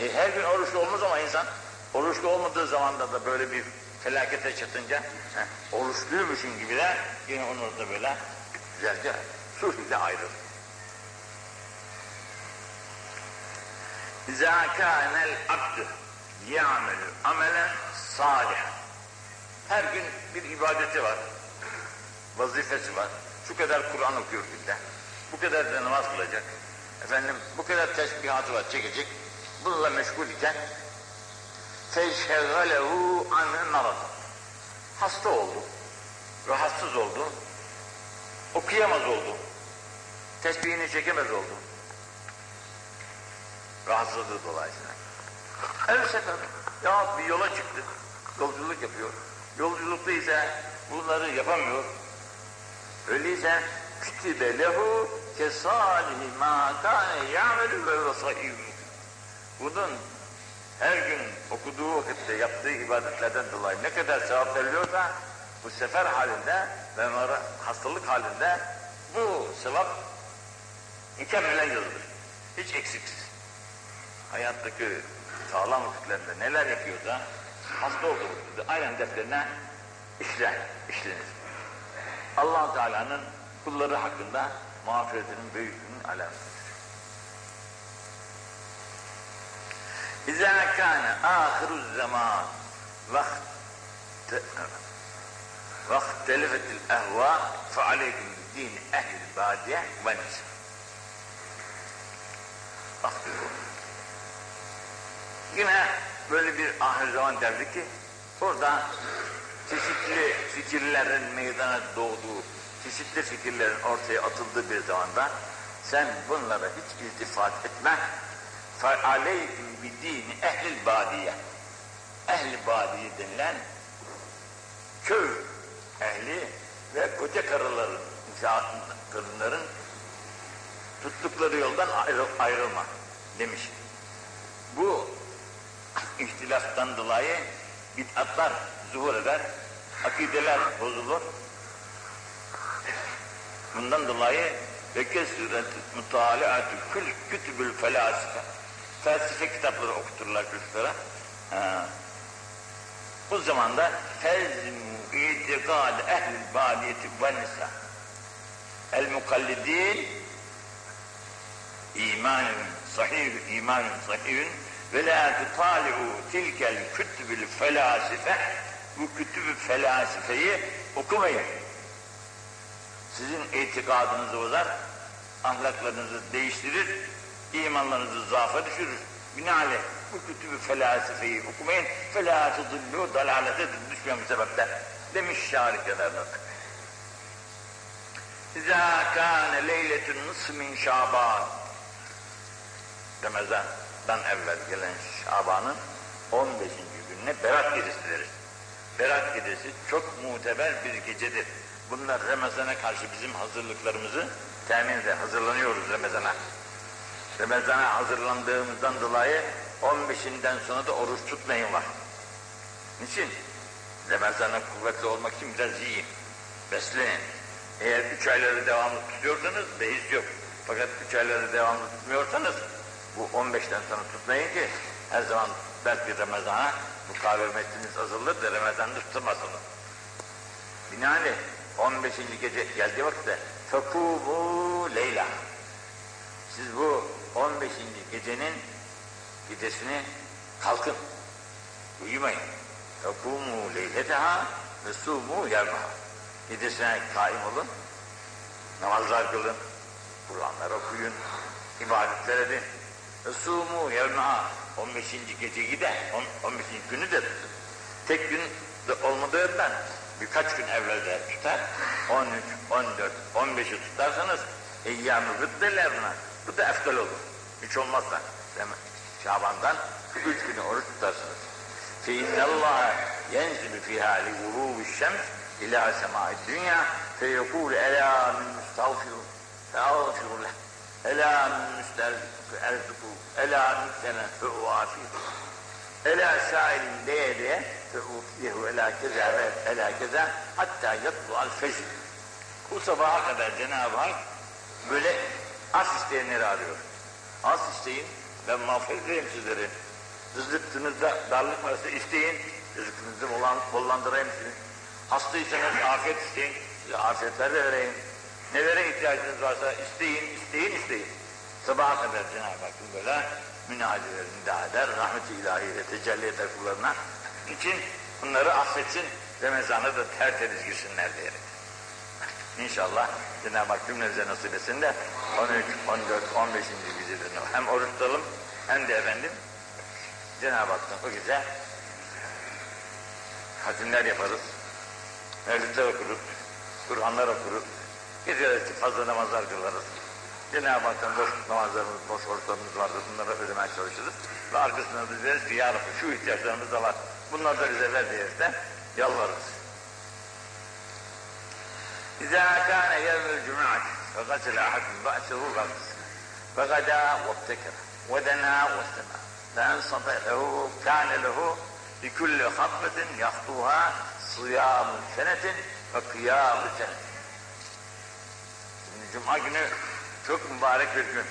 E, her gün oruçlu olmaz ama insan oruçlu olmadığı zamanda da böyle bir felakete çatınca heh, oruçluymuşum gibi de yine onu da böyle güzelce sulh ile ayrılır. İzâ kânel abdü ya'melü amelen salihan. Her gün bir ibadeti var, vazifesi var. Şu kadar Kur'an okuyor günde, bu kadar da namaz kılacak. Efendim bu kadar tesbihatı var çekecek. Bununla meşgul iken feşhegalehu anı marad. Hasta oldu, rahatsız oldu, okuyamaz oldu, tesbihini çekemez oldu. Rahatsızlığı dolayısıyla. Her sefer ya bir yola çıktı, yolculuk yapıyor. Yolculukta ise bunları yapamıyor. Öyleyse kütübe lehu kesalihi ma kâne ya'melü ve sahih. Bunun her gün okuduğu vakitte yaptığı ibadetlerden dolayı ne kadar sevap veriliyorsa bu sefer halinde ve hastalık halinde bu sevap mükemmelen yazılır. Hiç eksiksiz. Hayattaki sağlam vakitlerinde neler yapıyorsa hasta olduğu aynen defterine işler, işlenir. Allah Teala'nın kulları hakkında mağfiretinin büyüklüğünün alametidir. İzâ kâne âhiruz zaman vakt vaktelifetil ehvâ fe aleyküm din ehl badiye ve nisa. Bak. Yine böyle bir ahir zaman derdi ki orada çeşitli fikirlerin meydana doğduğu, çeşitli fikirlerin ortaya atıldığı bir zamanda sen bunlara hiç iltifat etme. فَعَلَيْهِمْ بِد۪ينِ ehl badiye. Ehl-i badiye denilen köy ehli ve koca karıların, kadınların tuttukları yoldan ayrıl, ayrılma demiş. Bu ihtilaftan dolayı bid'atlar zuhur eder, akideler bozulur. Bundan dolayı ve kesret mutaliatü kül kütübül felasife felsefe kitapları okuturlar çocuklara. Bu zamanda fezmu itikad ehl badiyeti ve nisa el mukallidin imanun sahih imanun sahihun ve la tutali'u tilkel kütübül felasife bu kütüb-ü felasifeyi okumayın. Sizin itikadınızı bozar, ahlaklarınızı değiştirir, imanlarınızı zaafa düşürür. Binaenaleyh bu kütübü felasifeyi okumayın. Felâ tudullû dalalete düşmemiş sebepler. Demiş şair kenarlık. İzâ kâne leyletün nıs min şaban. Ramazan'dan evvel gelen Şaban'ın 15. gününe berat gecesi deriz. Berat gecesi çok muteber bir gecedir. Bunlar Ramazan'a karşı bizim hazırlıklarımızı temin eder. Hazırlanıyoruz Ramazan'a. Ramazan'a hazırlandığımızdan dolayı 15'inden sonra da oruç tutmayın var. Niçin? Ramazan'a kuvvetli olmak için biraz yiyin, besleyin. Eğer üç ayları devamlı tutuyorsanız beis yok. Fakat üç ayları devamlı tutmuyorsanız bu 15'ten sonra tutmayın ki her zaman belki Ramazan'a mukavemetiniz azalır da Ramazan'da tutamazsınız. Binaenaleyh 15. gece geldiği vakitte fekumu leyla. Siz bu 15. gecenin gecesini kalkın. Uyumayın. Fekumu leyleteha ve sumu yarmaha. Gecesine kaim olun. Namazlar kılın. Kur'anlar okuyun. ibadetler edin. Ve sumu yarmaha. 15. geceyi de 15. günü de tutun. Tek gün de olmadığından birkaç gün evvel de tutar. 13, 14, 15'i tutarsanız eyyâmı gıddelerine bu da eftal olur. Hiç olmazsa. Şaban'dan üç günü oruç tutarsınız. فَاِنَّ اللّٰهَ ينزل فيها لغروب الشمس إلى سماء الدنيا فيقول ألا من مستغفر فأغفر له ألا من erzuku ela miktene fe'uafi ela sailin diye diye fe'ufiyehu ela keza ve ela keza hatta yatlu al fecr bu sabaha kadar Cenab-ı Hak böyle az isteyenleri arıyor. Az isteyin ben mağfiret sizleri. Rızıkınızda darlık varsa isteyin. Rızıkınızı olan, bollandırayım sizi. Hastaysanız afiyet isteyin. Size afiyetler de vereyim. Nelere ihtiyacınız varsa isteyin, isteyin, isteyin. Sabaha kadar Cenab-ı Hakk'ın böyle münadilerini nida eder, rahmet-i ilahiyle tecelli eder kullarına. için bunları affetsin ve mezana da tertemiz girsinler diyerek. İnşallah Cenab-ı Hak cümlemize nasip etsin de 13, 14, 15. gecede hem oruç tutalım hem de efendim Cenab-ı Hak'tan o gece hatimler yaparız, mevlütler okuruz, Kur'anlar okuruz, geceleri fazla namazlar kılarız. Cenab-ı Hak'tan boş namazlarımız, boş oruçlarımız vardır. Bunlara ödemeye çalışırız. Ve arkasına biz deriz ki ya Rabbi şu ihtiyaçlarımız da var. Bunları da bize ver deriz de yalvarırız. İzâ kâne yevmül cum'ati ve gasile ahadun ba'sehu gasile ve gadâ ve ve denâ ve semâ ve en sadâlehu kâne lehu bi kulli hatbetin yahtuha sıyâmü senetin ve kıyâmü senetin. Şimdi cuma günü çok mübarek bir gün.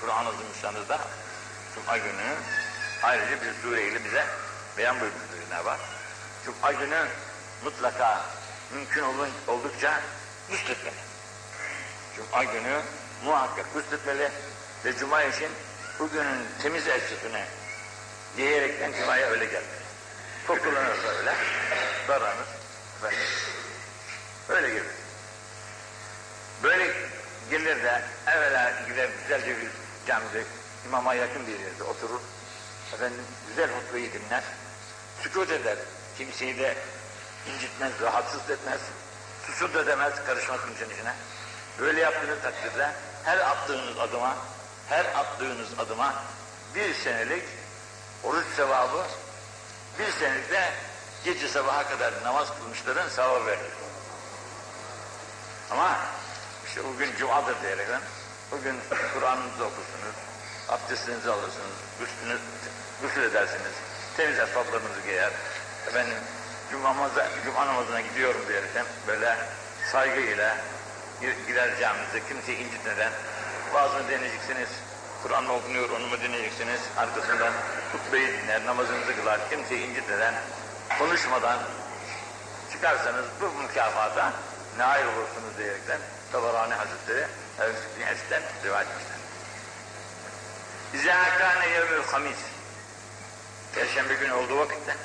Kur'an-ı Azimüşşan'da Cuma günü ayrıca bir sureyle bize beyan buyurmuştur Cenab-ı Hak. Cuma günü mutlaka mümkün olun, oldukça gusletmeli. Cuma günü muhakkak gusletmeli ve Cuma için bugünün temiz elçisine diyerekten Cuma'ya öyle gelmeli. Kokulanır böyle, daranır, efendim, öyle gelir. Böyle gelir de evvela gider güzelce bir camide imama yakın bir yerde oturur. Efendim güzel hutbeyi dinler. Sükut eder. Kimseyi de incitmez, rahatsız etmez. Susur da demez, karışmaz kimsenin içine. Böyle yaptığınız takdirde her attığınız adıma, her attığınız adıma bir senelik oruç sevabı, bir senelik de gece sabaha kadar namaz kılmışların sevabı verilir. Ama işte bugün cumadır diyerekten, bugün Kur'an'ınızı okursunuz, abdestinizi alırsınız, gusülünüz, gusül edersiniz, temiz esbablarınızı giyer, efendim cuma, namaza, cuma namazına gidiyorum diyerekten böyle saygıyla gider camimize kimseyi incitmeden vaazını dinleyeceksiniz, Kur'an okunuyor onu mu dinleyeceksiniz, arkasından hutbeyi dinler, namazınızı kılar, kimseyi incitmeden, konuşmadan çıkarsanız bu mükafata nail olursunuz diyerekten Tabarani Hazretleri Evsükliyetten rivayet etmişler. İzâ kâne yevmül hamis Perşembe günü olduğu vakitte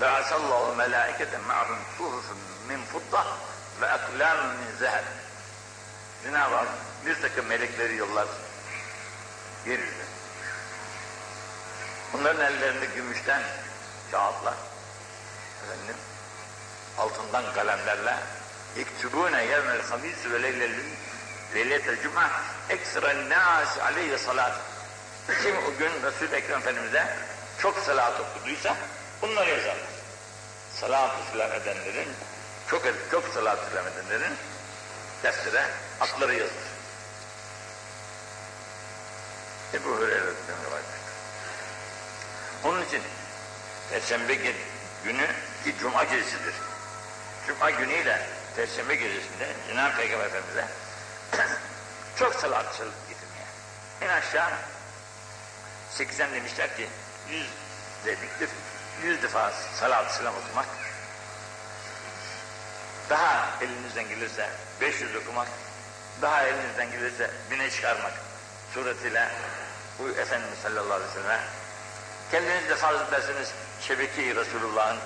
Be'asallahu melâiketen ma'hum suhufun min fudda ve aklam min zeheb Cenab-ı Hak bir takım melekleri yollar yeryüzüne. Bunların ellerinde gümüşten kağıtlar, efendim, altından kalemlerle يكتبون يوم الخميس وليلة ليلة الجمعة ekstra الناس عليه salat. Kim o gün Resul-i Ekrem Efendimiz'e çok salat okuduysa bunları yazarlar. Salat-ı selam edenlerin, çok çok salat-ı selam edenlerin deftere adları yazılır. Ebu Hureyre'den rivayet Onun için Perşembe günü ki Cuma gecesidir. Cuma günüyle Perşembe gecesinde Cenab-ı Peygamber Efendimiz'e çok salat getirmeye. En aşağı sekizden demişler ki yüz dediktir. Yüz defa salat selam okumak. Daha elinizden gelirse 500 okumak. Daha elinizden gelirse bine çıkarmak suretiyle bu Efendimiz sallallahu aleyhi ve sellem kendiniz de farz ederseniz şebeke-i Resulullah'ın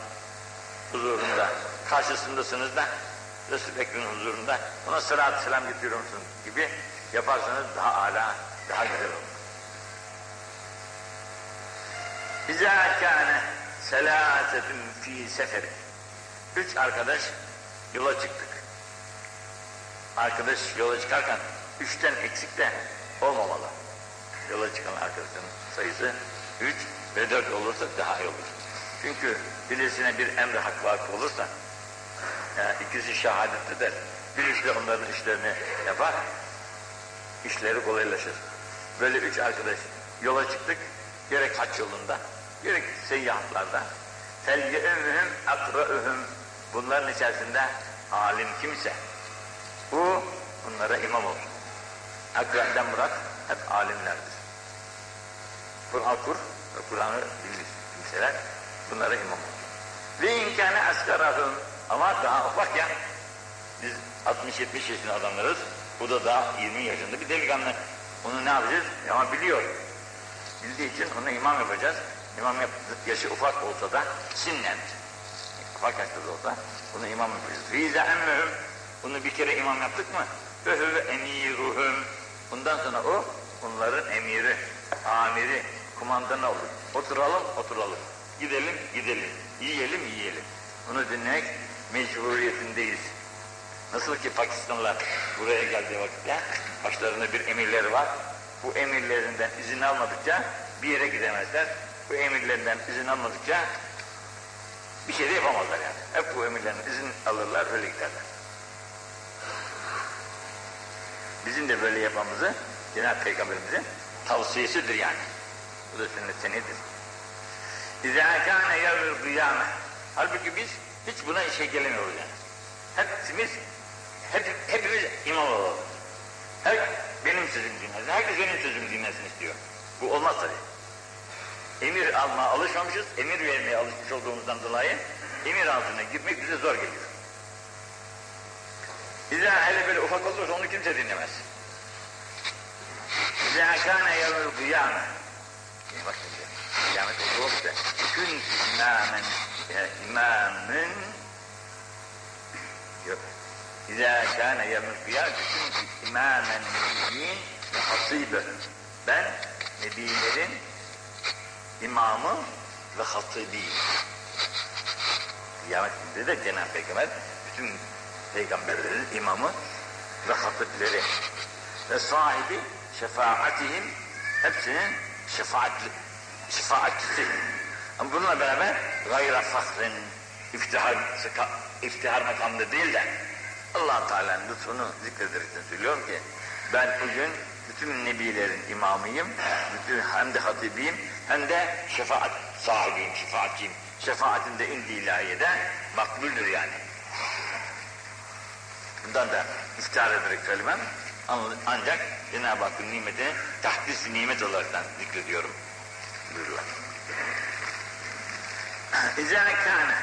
huzurunda karşısındasınız da Resul-i Ekrem'in huzurunda ona salat selam getiriyor musun gibi yaparsanız daha âlâ, daha güzel olur. İzâ kâne selâsetun fî seferi. Üç arkadaş yola çıktık. Arkadaş yola çıkarken üçten eksik de olmamalı. Yola çıkan arkadaşın sayısı üç ve dört olursa daha iyi olur. Çünkü birisine bir emri hak vakı olursa, yani ikisi şehadet eder. Birisi de onların işlerini yapar. İşleri kolaylaşır. Böyle üç arkadaş yola çıktık. Gerek haç yolunda, gerek seyyahlarda. Felye'ühüm akra'ühüm. Bunların içerisinde alim kimse. Bu bunlara imam olur. Akra'den murat hep alimlerdir. Kur'an kur ve Kur'an'ı bilir kimseler. Bunlara imam olur. Ve inkâne asgarahım ama daha ufak ya. Biz 60-70 yaşında adamlarız. Bu da daha 20 yaşında bir delikanlı. Onu ne yapacağız? Ama biliyor. Bildiği için onu imam yapacağız. İmam yap, yaşı ufak olsa da sinnen, ufak yaşta da olsa bunu imam yapacağız. Fize emmehum, bunu bir kere imam yaptık mı? Fehüve emiruhum, bundan sonra o onların emiri, amiri, kumandanı olur. Oturalım, oturalım. Gidelim, gidelim. Yiyelim, yiyelim. Bunu dinlemek mecburiyetindeyiz. Nasıl ki Pakistanlılar buraya geldiği vakitte başlarında bir emirleri var. Bu emirlerinden izin almadıkça bir yere gidemezler. Bu emirlerinden izin almadıkça bir şey de yapamazlar yani. Hep bu emirlerden izin alırlar, öyle giderler. Bizim de böyle yapmamızı Cenab-ı Peygamberimizin tavsiyesidir yani. Bu da sünnet senidir. İzâ kâne yevmül kıyâme. Halbuki biz hiç buna işe gelemiyoruz yani. Hepimiz, hep, hepimiz imam olalım. Her, benim sözüm dinlesin, herkes benim sözümü dinlesin istiyor. Bu olmaz tabii. Emir alma alışmamışız, emir vermeye alışmış olduğumuzdan dolayı emir altına girmek bize zor geliyor. İzâ hele böyle ufak olursa onu kimse dinlemez. İzâ kâne yevmül kıyâme. Bak şimdi, kıyamet kün imâmen, imâmın yok. İzâ kâne yevmül kıyâme, kün imâmen nebiyyin ve hasîbe. Ben nebilerin imamı ve hatibiyim. Kıyamet gününde de Cenab-ı Peygamber bütün peygamberlerin imamı ve hatipleri ve sahibi şefaatihim hepsinin şefaatli, şefaatçisi. Ama bununla beraber gayra fahrin iftihar, iftihar makamında değil de allah Teala'nın lütfunu zikrederekten söylüyorum ki ben bugün bütün nebilerin imamıyım, bütün hem de hatibiyim, hem de şefaat sahibiyim, şefaatçiyim. Şefaatim de indi ilahiyede makbuldür yani. Bundan da iftihar ederek söylemem. Ancak Cenab-ı Hakk'ın nimeti tahdis nimet olaraktan zikrediyorum. Buyurlar. İzâ kâne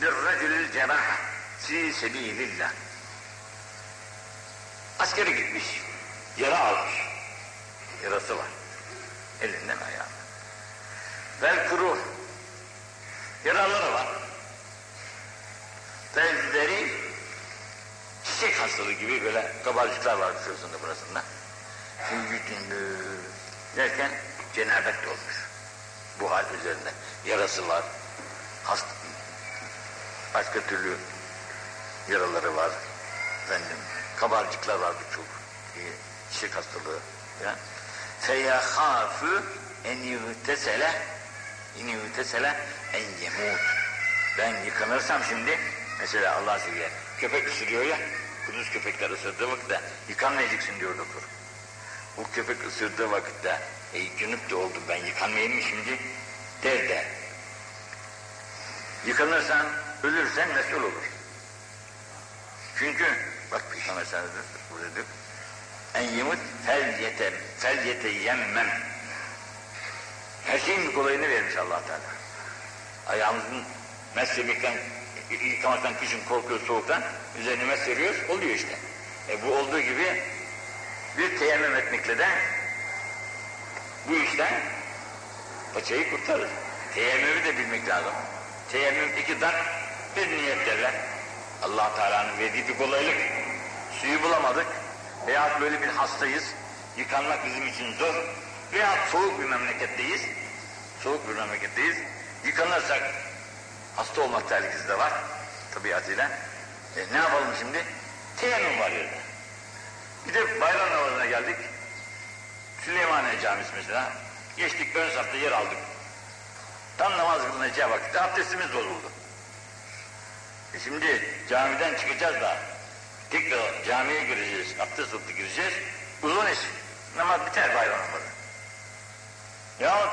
birracülül cerâhe fî sebîlillah. Askere gitmiş, yara almış. Yarası var. Elinden ayağından. Vel kuruh. Yaraları var. Vel çiçek hastalığı gibi böyle kabarcıklar var şurasında burasında. Yüzünü derken cenabet olmuş. Bu hal üzerinde. Yarası var. Hasta, başka türlü yaraları var. Efendim, kabarcıklar var birçok. Çiçek hastalığı. Ya. Feyahâfü en yütesele en yütesele en yemut. Ben yıkanırsam şimdi mesela Allah size köpek ısırıyor ya kuduz köpekler ısırdığı vakitte yıkanmayacaksın diyor doktor. Bu köpek ısırdığı vakitte e, cünüp de oldum ben yıkanmayayım mı şimdi der de yıkanırsan ölürsen mesul olur. Çünkü bak Peygamber sallallahu aleyhi ve en yemut fel yete fel yete yemmem her şeyin kolayını vermiş allah Teala. Ayağımızın meslemekten, yıkamaktan kışın korkuyor soğuktan, üzerine mesleriyoruz, oluyor işte. E bu olduğu gibi bir teyemmüm etmekle de bu işten paçayı kurtarır. Teyemmümü de bilmek lazım. Teyemmüm iki dak, bir niyet derler. allah Teala'nın verdiği bir kolaylık. Suyu bulamadık veya böyle bir hastayız, yıkanmak bizim için zor veya soğuk bir memleketteyiz, soğuk bir memleketteyiz, yıkanırsak hasta olmak tehlikesi de var tabiatıyla. E, ne yapalım şimdi? Teyemmüm var yerde. Bir de bayram namazına geldik. Süleymaniye Camisi mesela. Geçtik ön safta yer aldık. Tam namaz kılınacağı vakitte abdestimiz bozuldu. E şimdi camiden çıkacağız da tekrar camiye gireceğiz, abdest alıp gireceğiz. Uzun iş. Namaz biter bayram namazı. Yahut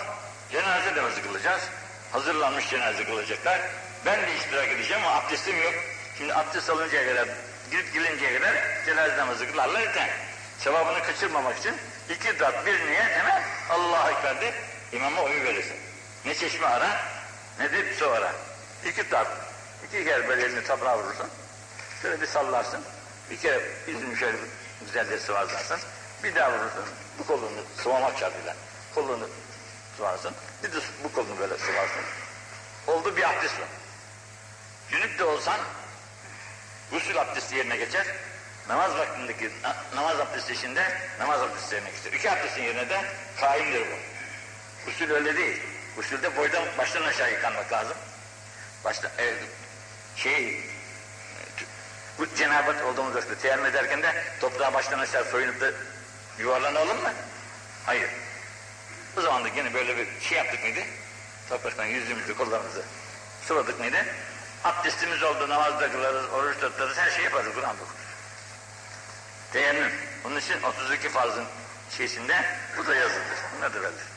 cenaze namazı kılacağız. Hazırlanmış cenaze kılacaklar. Ben de iştirak edeceğim ama abdestim yok. Şimdi abdest alıncaya kadar, girip gelinceye kadar cenaze namazı kılarlar yeter. Sevabını kaçırmamak için iki dat bir niyet hemen Allah'a Ekber deyip imama oyu verirsin. Ne çeşme ara ne de su ara. İki tat. iki kere böyle elini toprağa vurursun. Şöyle bir sallarsın. Bir kere yüzünü şöyle güzelce sıvazlarsın. Bir daha vurursun. Bu kolunu sıvamak şartıyla. Kolunu sıvarsın. Bir de bu kolunu böyle sıvarsın. Oldu bir abdest var. Cünüp de olsan gusül abdesti yerine geçer. Namaz vaktindeki na, namaz abdesti işinde namaz abdesti yerine geçer. İki abdestin yerine de kaimdir bu. Gusül öyle değil. Gusülde boydan baştan aşağı yıkanmak lazım. Başta, e, şey, bu cenabet olduğumuz vakitte teyemmüm ederken de toprağa baştan aşağı soyunup da yuvarlanalım mı? Hayır. O zaman da yine böyle bir şey yaptık mıydı? Topraktan yüzümüzü, kollarımızı sıvadık mıydı? Abdestimiz oldu, namazda kılarız, oruç tutarız, her şey yaparız, Kur'an okuruz. Teyemmüm. Onun için 32 farzın şeysinde bu da yazılır. Bunlar da belli.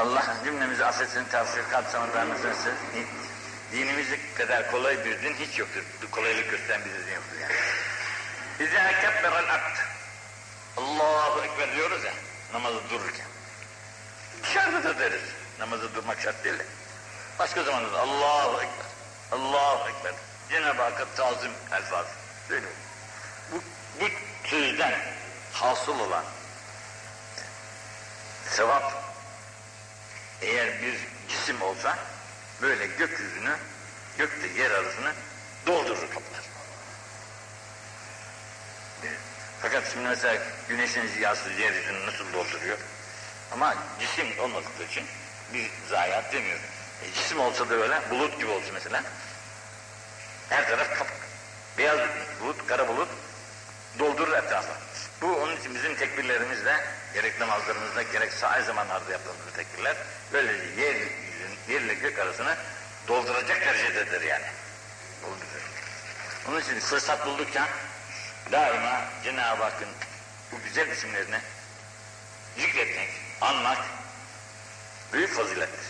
Allah cümlemizi affetsin, tavsiye kapsamında nasılsın? Dinimizi kadar kolay bir din hiç yoktur. Kolaylık gösteren bir din yoktur yani. İzâ kebberel abd. Allahu Ekber diyoruz ya, namazı dururken. Dışarıda da deriz. Namazı durmak şart değil. Başka zamanda da Allahu Ekber. Allahu Ekber. Cenab-ı Hakk'a tazim elfaz. Böyle. Bu, bu sözden hasıl olan sevap eğer bir cisim olsa böyle gökyüzünü, gökte yer arasını doldurur kaplar. Fakat şimdi mesela güneşin ziyası yeryüzünü nasıl dolduruyor? Ama cisim olmadıkları için bir zayiat demiyor. E, cisim olsa da öyle, bulut gibi olsa mesela, her taraf kap, beyaz bulut, kara bulut doldurur etrafı. Bu onun için bizim tekbirlerimizde, gerek namazlarımızda, gerek sahil zamanlarda yaptığımız tekbirler, böylece yer, yerle gök arasını dolduracak derecededir yani. Doldurur. Onun için fırsat buldukça daima Cenab-ı Hakk'ın bu güzel isimlerini zikretmek, anmak büyük fazilettir.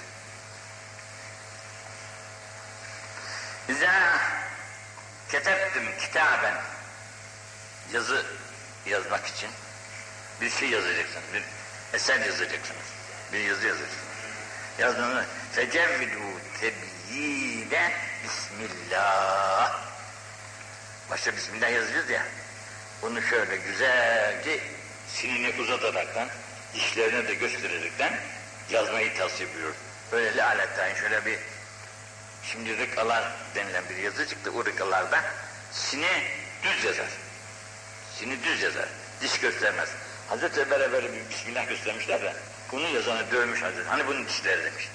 İzâ ketebtüm kitaben yazı yazmak için bir şey yazacaksınız, bir eser yazacaksınız, bir yazı yazacaksınız. Yazdığınızda fecevvidû tebyîne Bismillah. Başta Bismillah yazacağız ya, bunu şöyle güzelce sinini uzataraktan, dişlerini de göstererekten yazmayı tavsiye ediyor. Böyle laletten şöyle bir, şimdi rıkalar denilen bir yazı çıktı, o rıkalarda sini düz yazar. Sini düz yazar, diş göstermez. Hazreti Ömer'e böyle bir Bismillah göstermişler de, bunu yazanı dövmüş Hazreti, hani bunun dişleri demiş.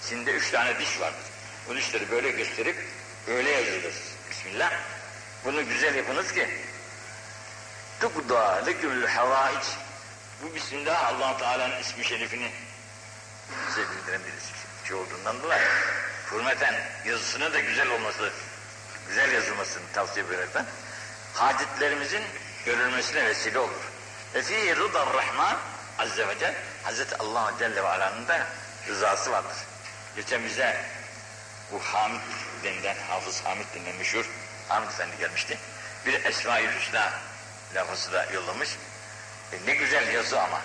Sinde üç tane diş vardır. Bu dişleri böyle gösterip, öyle yazılır. Bismillah. Bunu güzel yapınız ki, tukda lekümül havaic. Bu Bismillah allah Teala'nın ismi şerifini size bildiren bir şey olduğundan dolayı hürmeten yazısının da güzel olması, güzel yazılmasını tavsiye ederekten haditlerimizin görülmesine vesile olur. Ve fî rıdar rahman azze ve celle Hazreti Allah Celle ve Ala'nın da rızası vardır. Geçen bize bu Hamid denilen, Hafız Hamid denilen meşhur Hamid Efendi gelmişti. Bir Esma-i Hüsna lafızı da yollamış. E ne güzel yazı ama.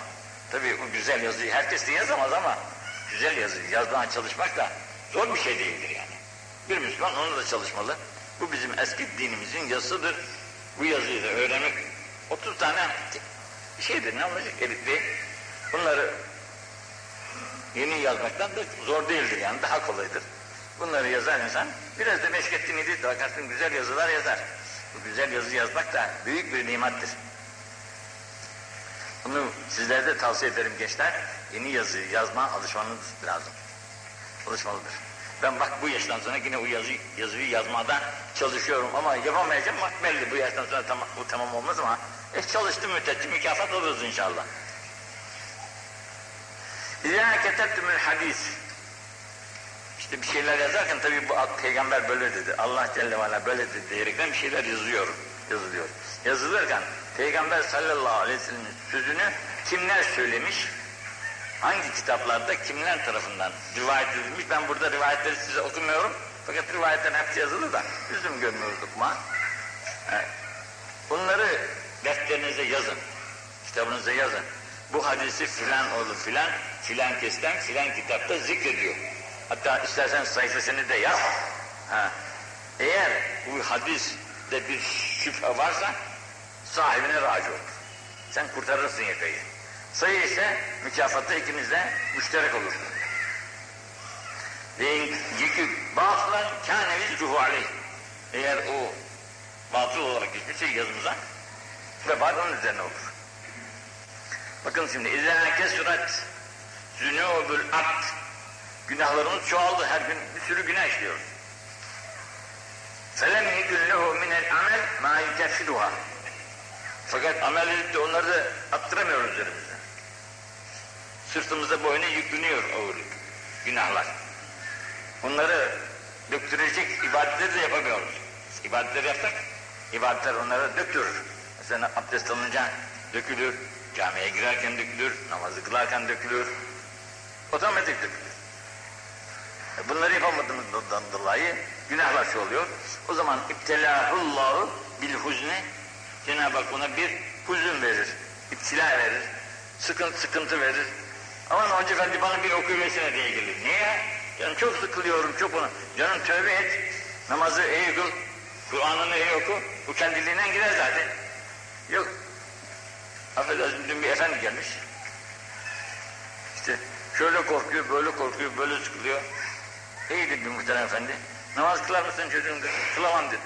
Tabii bu güzel yazıyı herkes de yazamaz ama güzel yazı yazmaya çalışmak da zor bir şey değildir yani. Bir Müslüman onu da çalışmalı. Bu bizim eski dinimizin yazısıdır. Bu yazıyı da öğrenmek 30 tane şeydir ne olacak elifli. Bunları yeni yazmaktan da zor değildir yani daha kolaydır. Bunları yazar insan biraz da meşk ettiğini bakarsın güzel yazılar yazar. Bu güzel yazı yazmak da büyük bir nimettir. Bunu sizlere de tavsiye ederim gençler. Yeni yazı yazma alışmanız lazım. Alışmalıdır. Ben bak bu yaştan sonra yine o yazı, yazıyı yazmada çalışıyorum ama yapamayacağım. Bak belli bu yaştan sonra tamam, bu tamam olmaz ama e, çalıştım müddetçe mükafat alırız inşallah. İzâ ketebtümül hadis. İşte bir şeyler yazarken tabii bu peygamber böyle dedi. Allah Celle ve böyle dedi diyerekten bir şeyler yazıyor. Yazılıyor. Yazılırken peygamber sallallahu aleyhi ve sellem'in sözünü kimler söylemiş? Hangi kitaplarda kimler tarafından rivayet edilmiş? Ben burada rivayetleri size okumuyorum. Fakat rivayetlerin hepsi yazılı da üzüm görmüyoruz okuma. Bunları defterinize yazın. Kitabınıza yazın. Bu hadisi filan oğlu filan, filan kesten filan kitapta zikrediyor. Hatta istersen sayfasını da yap. Ha. Eğer bu hadiste bir şüphe varsa sahibine raci olur. Sen kurtarırsın yakayı. Sayı ise mükafatta ikiniz de müşterek olur. Ve yekü batılan kâne vizruhu aleyh. Eğer o batıl olarak hiçbir şey yazımıza ve onun üzerine olur. Bakın şimdi اِذَا كَسُرَتْ زُنُوبُ الْعَبْدِ Günahlarımız çoğaldı. Her gün bir sürü günah işliyoruz. فَلَمْ يَكُنْ لَهُ مِنَ الْعَمَلِ مَا يُكَفِّرُهَا Fakat amel edip de onları da attıramıyoruz üzerimize. Sırtımıza boyuna yükleniyor ağırlık, günahlar. Onları döktürecek ibadetleri de yapamıyoruz. İbadetleri yapsak, ibadetler onlara döktürür. Mesela abdest alınca dökülür, camiye girerken dökülür, namazı kılarken dökülür, otomatik dökülür. E bunları yapamadığımızdan dolayı günahlar şey oluyor. O zaman iptelahullahu bil huzni Cenab-ı Hak ona bir huzun verir, iptila verir, sıkıntı sıkıntı verir. Aman Hoca Efendi bana bir okuyuvesine diye gelir. Niye? Canım çok sıkılıyorum, çok onu. Canım tövbe et, namazı iyi kıl, Kur'an'ını iyi oku, bu kendiliğinden gider zaten. Yok, affedersin dün bir efendi gelmiş. İşte şöyle korkuyor, böyle korkuyor, böyle sıkılıyor. İyi dedi muhterem efendi. Namaz kılar mısın çocuğum dedi. Kılamam dedi.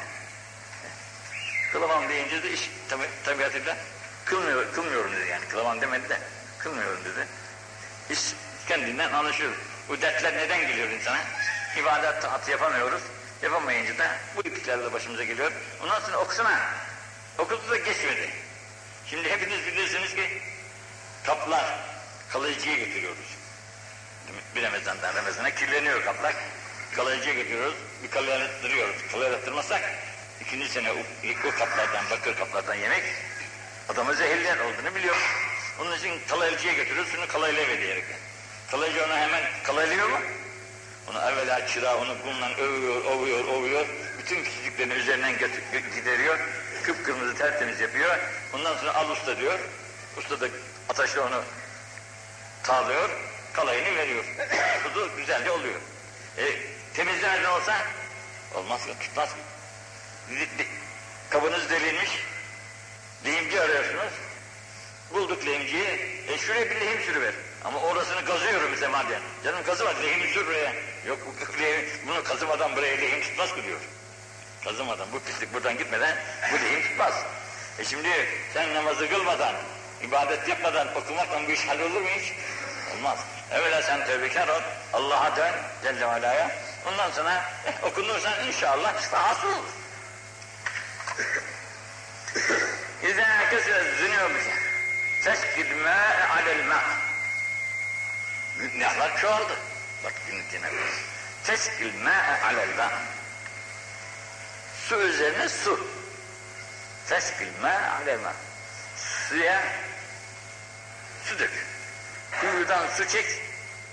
Kılamam deyince de iş tabi, tabiatıyla kılmıyor, kılmıyorum dedi yani. Kılamam demedi de kılmıyorum dedi. İş kendinden anlaşılıyor. Bu dertler neden geliyor insana? İbadet yapamıyoruz. Yapamayınca da bu ipliklerle başımıza geliyor. Ondan sonra okusana. Okudu da geçmedi. Şimdi hepiniz bilirsiniz ki kaplar kalıcıya getiriyoruz. Bir Ramazan'dan Ramazan'a kirleniyor kaplar. Kalıcıya getiriyoruz. Bir kalıyattırıyoruz. Kalıyattırmazsak ikinci sene o, kaplardan, bakır kaplardan yemek adamı zehirleyen olduğunu biliyor. Onun için kalaylıcıya götürüyoruz, şunu kalayla diyerek. Kalaycı ona hemen kalaylıyor mu? Onu evvela çırağı onu bununla övüyor, ovuyor, ovuyor. Bütün küçücüklerini üzerinden gideriyor. Kıpkırmızı tertemiz yapıyor. Ondan sonra al usta diyor. Usta da ateşle onu tağlıyor. Kalayını veriyor. Kuzu güzelce oluyor. E, temizlemeden olsa olmaz mı? Tutmaz mı? Kabınız delinmiş. Lehimci arıyorsunuz. Bulduk lehimciyi. E şuraya bir lehim sürüver. Ama orasını kazıyorum bize madem. Canım kazıma lehimi sür buraya. Yok bu lehim, bunu kazımadan buraya lehim tutmaz mı diyor. Kazımadan bu pislik buradan gitmeden bu lehim tutmaz. E şimdi sen namazı kılmadan, ibadet yapmadan okumakla bu iş hallolur mu hiç? Olmaz. Evvela sen tövbekar ol. Allah'a dön Celle ve Ala'ya. Ondan sonra eh, okunursan inşallah işte hasıl olur. İzâ kesret zünûbike teşkil mâ'e alel mâ' Günahlar çoğaldı. Bak Cenab-ı Teşkil mâ'e Su üzerine su. Alel mâ' Suya su dök. Kuyudan su çek,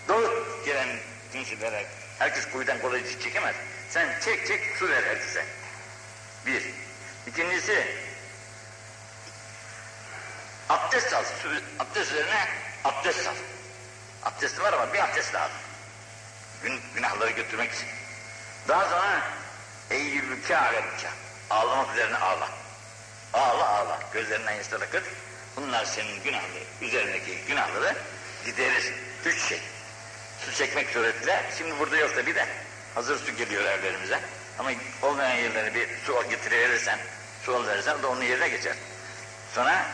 doğut gelen kimselere. Herkes kuyudan kolayca çekemez. Sen çek çek su ver herkese. Bir. İkincisi abdest al. Su, abdest üzerine abdest al. Abdesti var ama bir abdest lazım. Gün, günahları götürmek için. Daha sonra eyyübüke alebüke. Ağlamak üzerine ağla. Ağla ağla. Gözlerinden yaşlar akıt. Bunlar senin günahları, üzerindeki günahları giderir. Üç şey. Su çekmek suretiyle, şimdi burada yok da bir de hazır su geliyor evlerimize. Ama olmayan yerlere bir su getiriverirsen, su alıverirsen o da onun yerine geçer. Sonra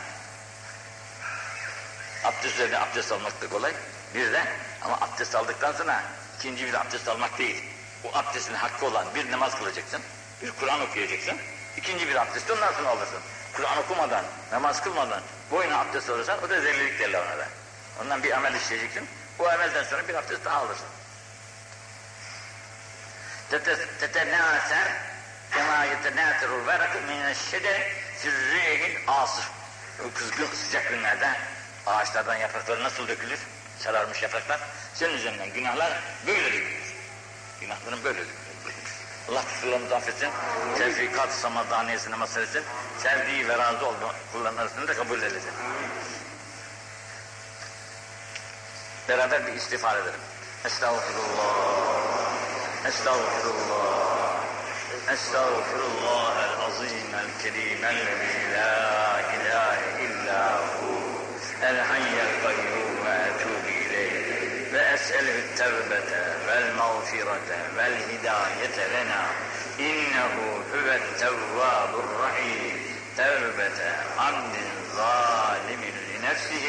abdest üzerine abdest almak da kolay. Bir de ama abdest aldıktan sonra ikinci bir abdest almak değil. O abdestin hakkı olan bir namaz kılacaksın, bir Kur'an okuyacaksın. İkinci bir abdest ondan sonra alırsın. Kur'an okumadan, namaz kılmadan boyuna abdest alırsan o da zellilik derler ona da. Ondan bir amel işleyeceksin. Bu amelden sonra bir abdest daha alırsın. Tetenâser kemâ yetenâterul verakı mineşşede sirrihil asır. O kızgın sıcak günlerde ağaçlardan yaprakları nasıl dökülür? Sararmış yapraklar. Senin üzerinden günahlar böyle dökülür. Günahların böyle. Allah kusurlarımızı affetsin. Tevfikat-ı samadaniyesine mazhar etsin. Sevdiği ve razı olduğu kulların da kabul eylesin. Beraber bir istiğfar edelim. Estağfurullah. Estağfurullah. Estağfurullah el-azim el-kerim el-lezî la ilahe illa hu el-hayyel نسأله التوبة والمغفرة والهداية لنا. إنه هو التواب الرحيم. توبة عبد ظالم لنفسه.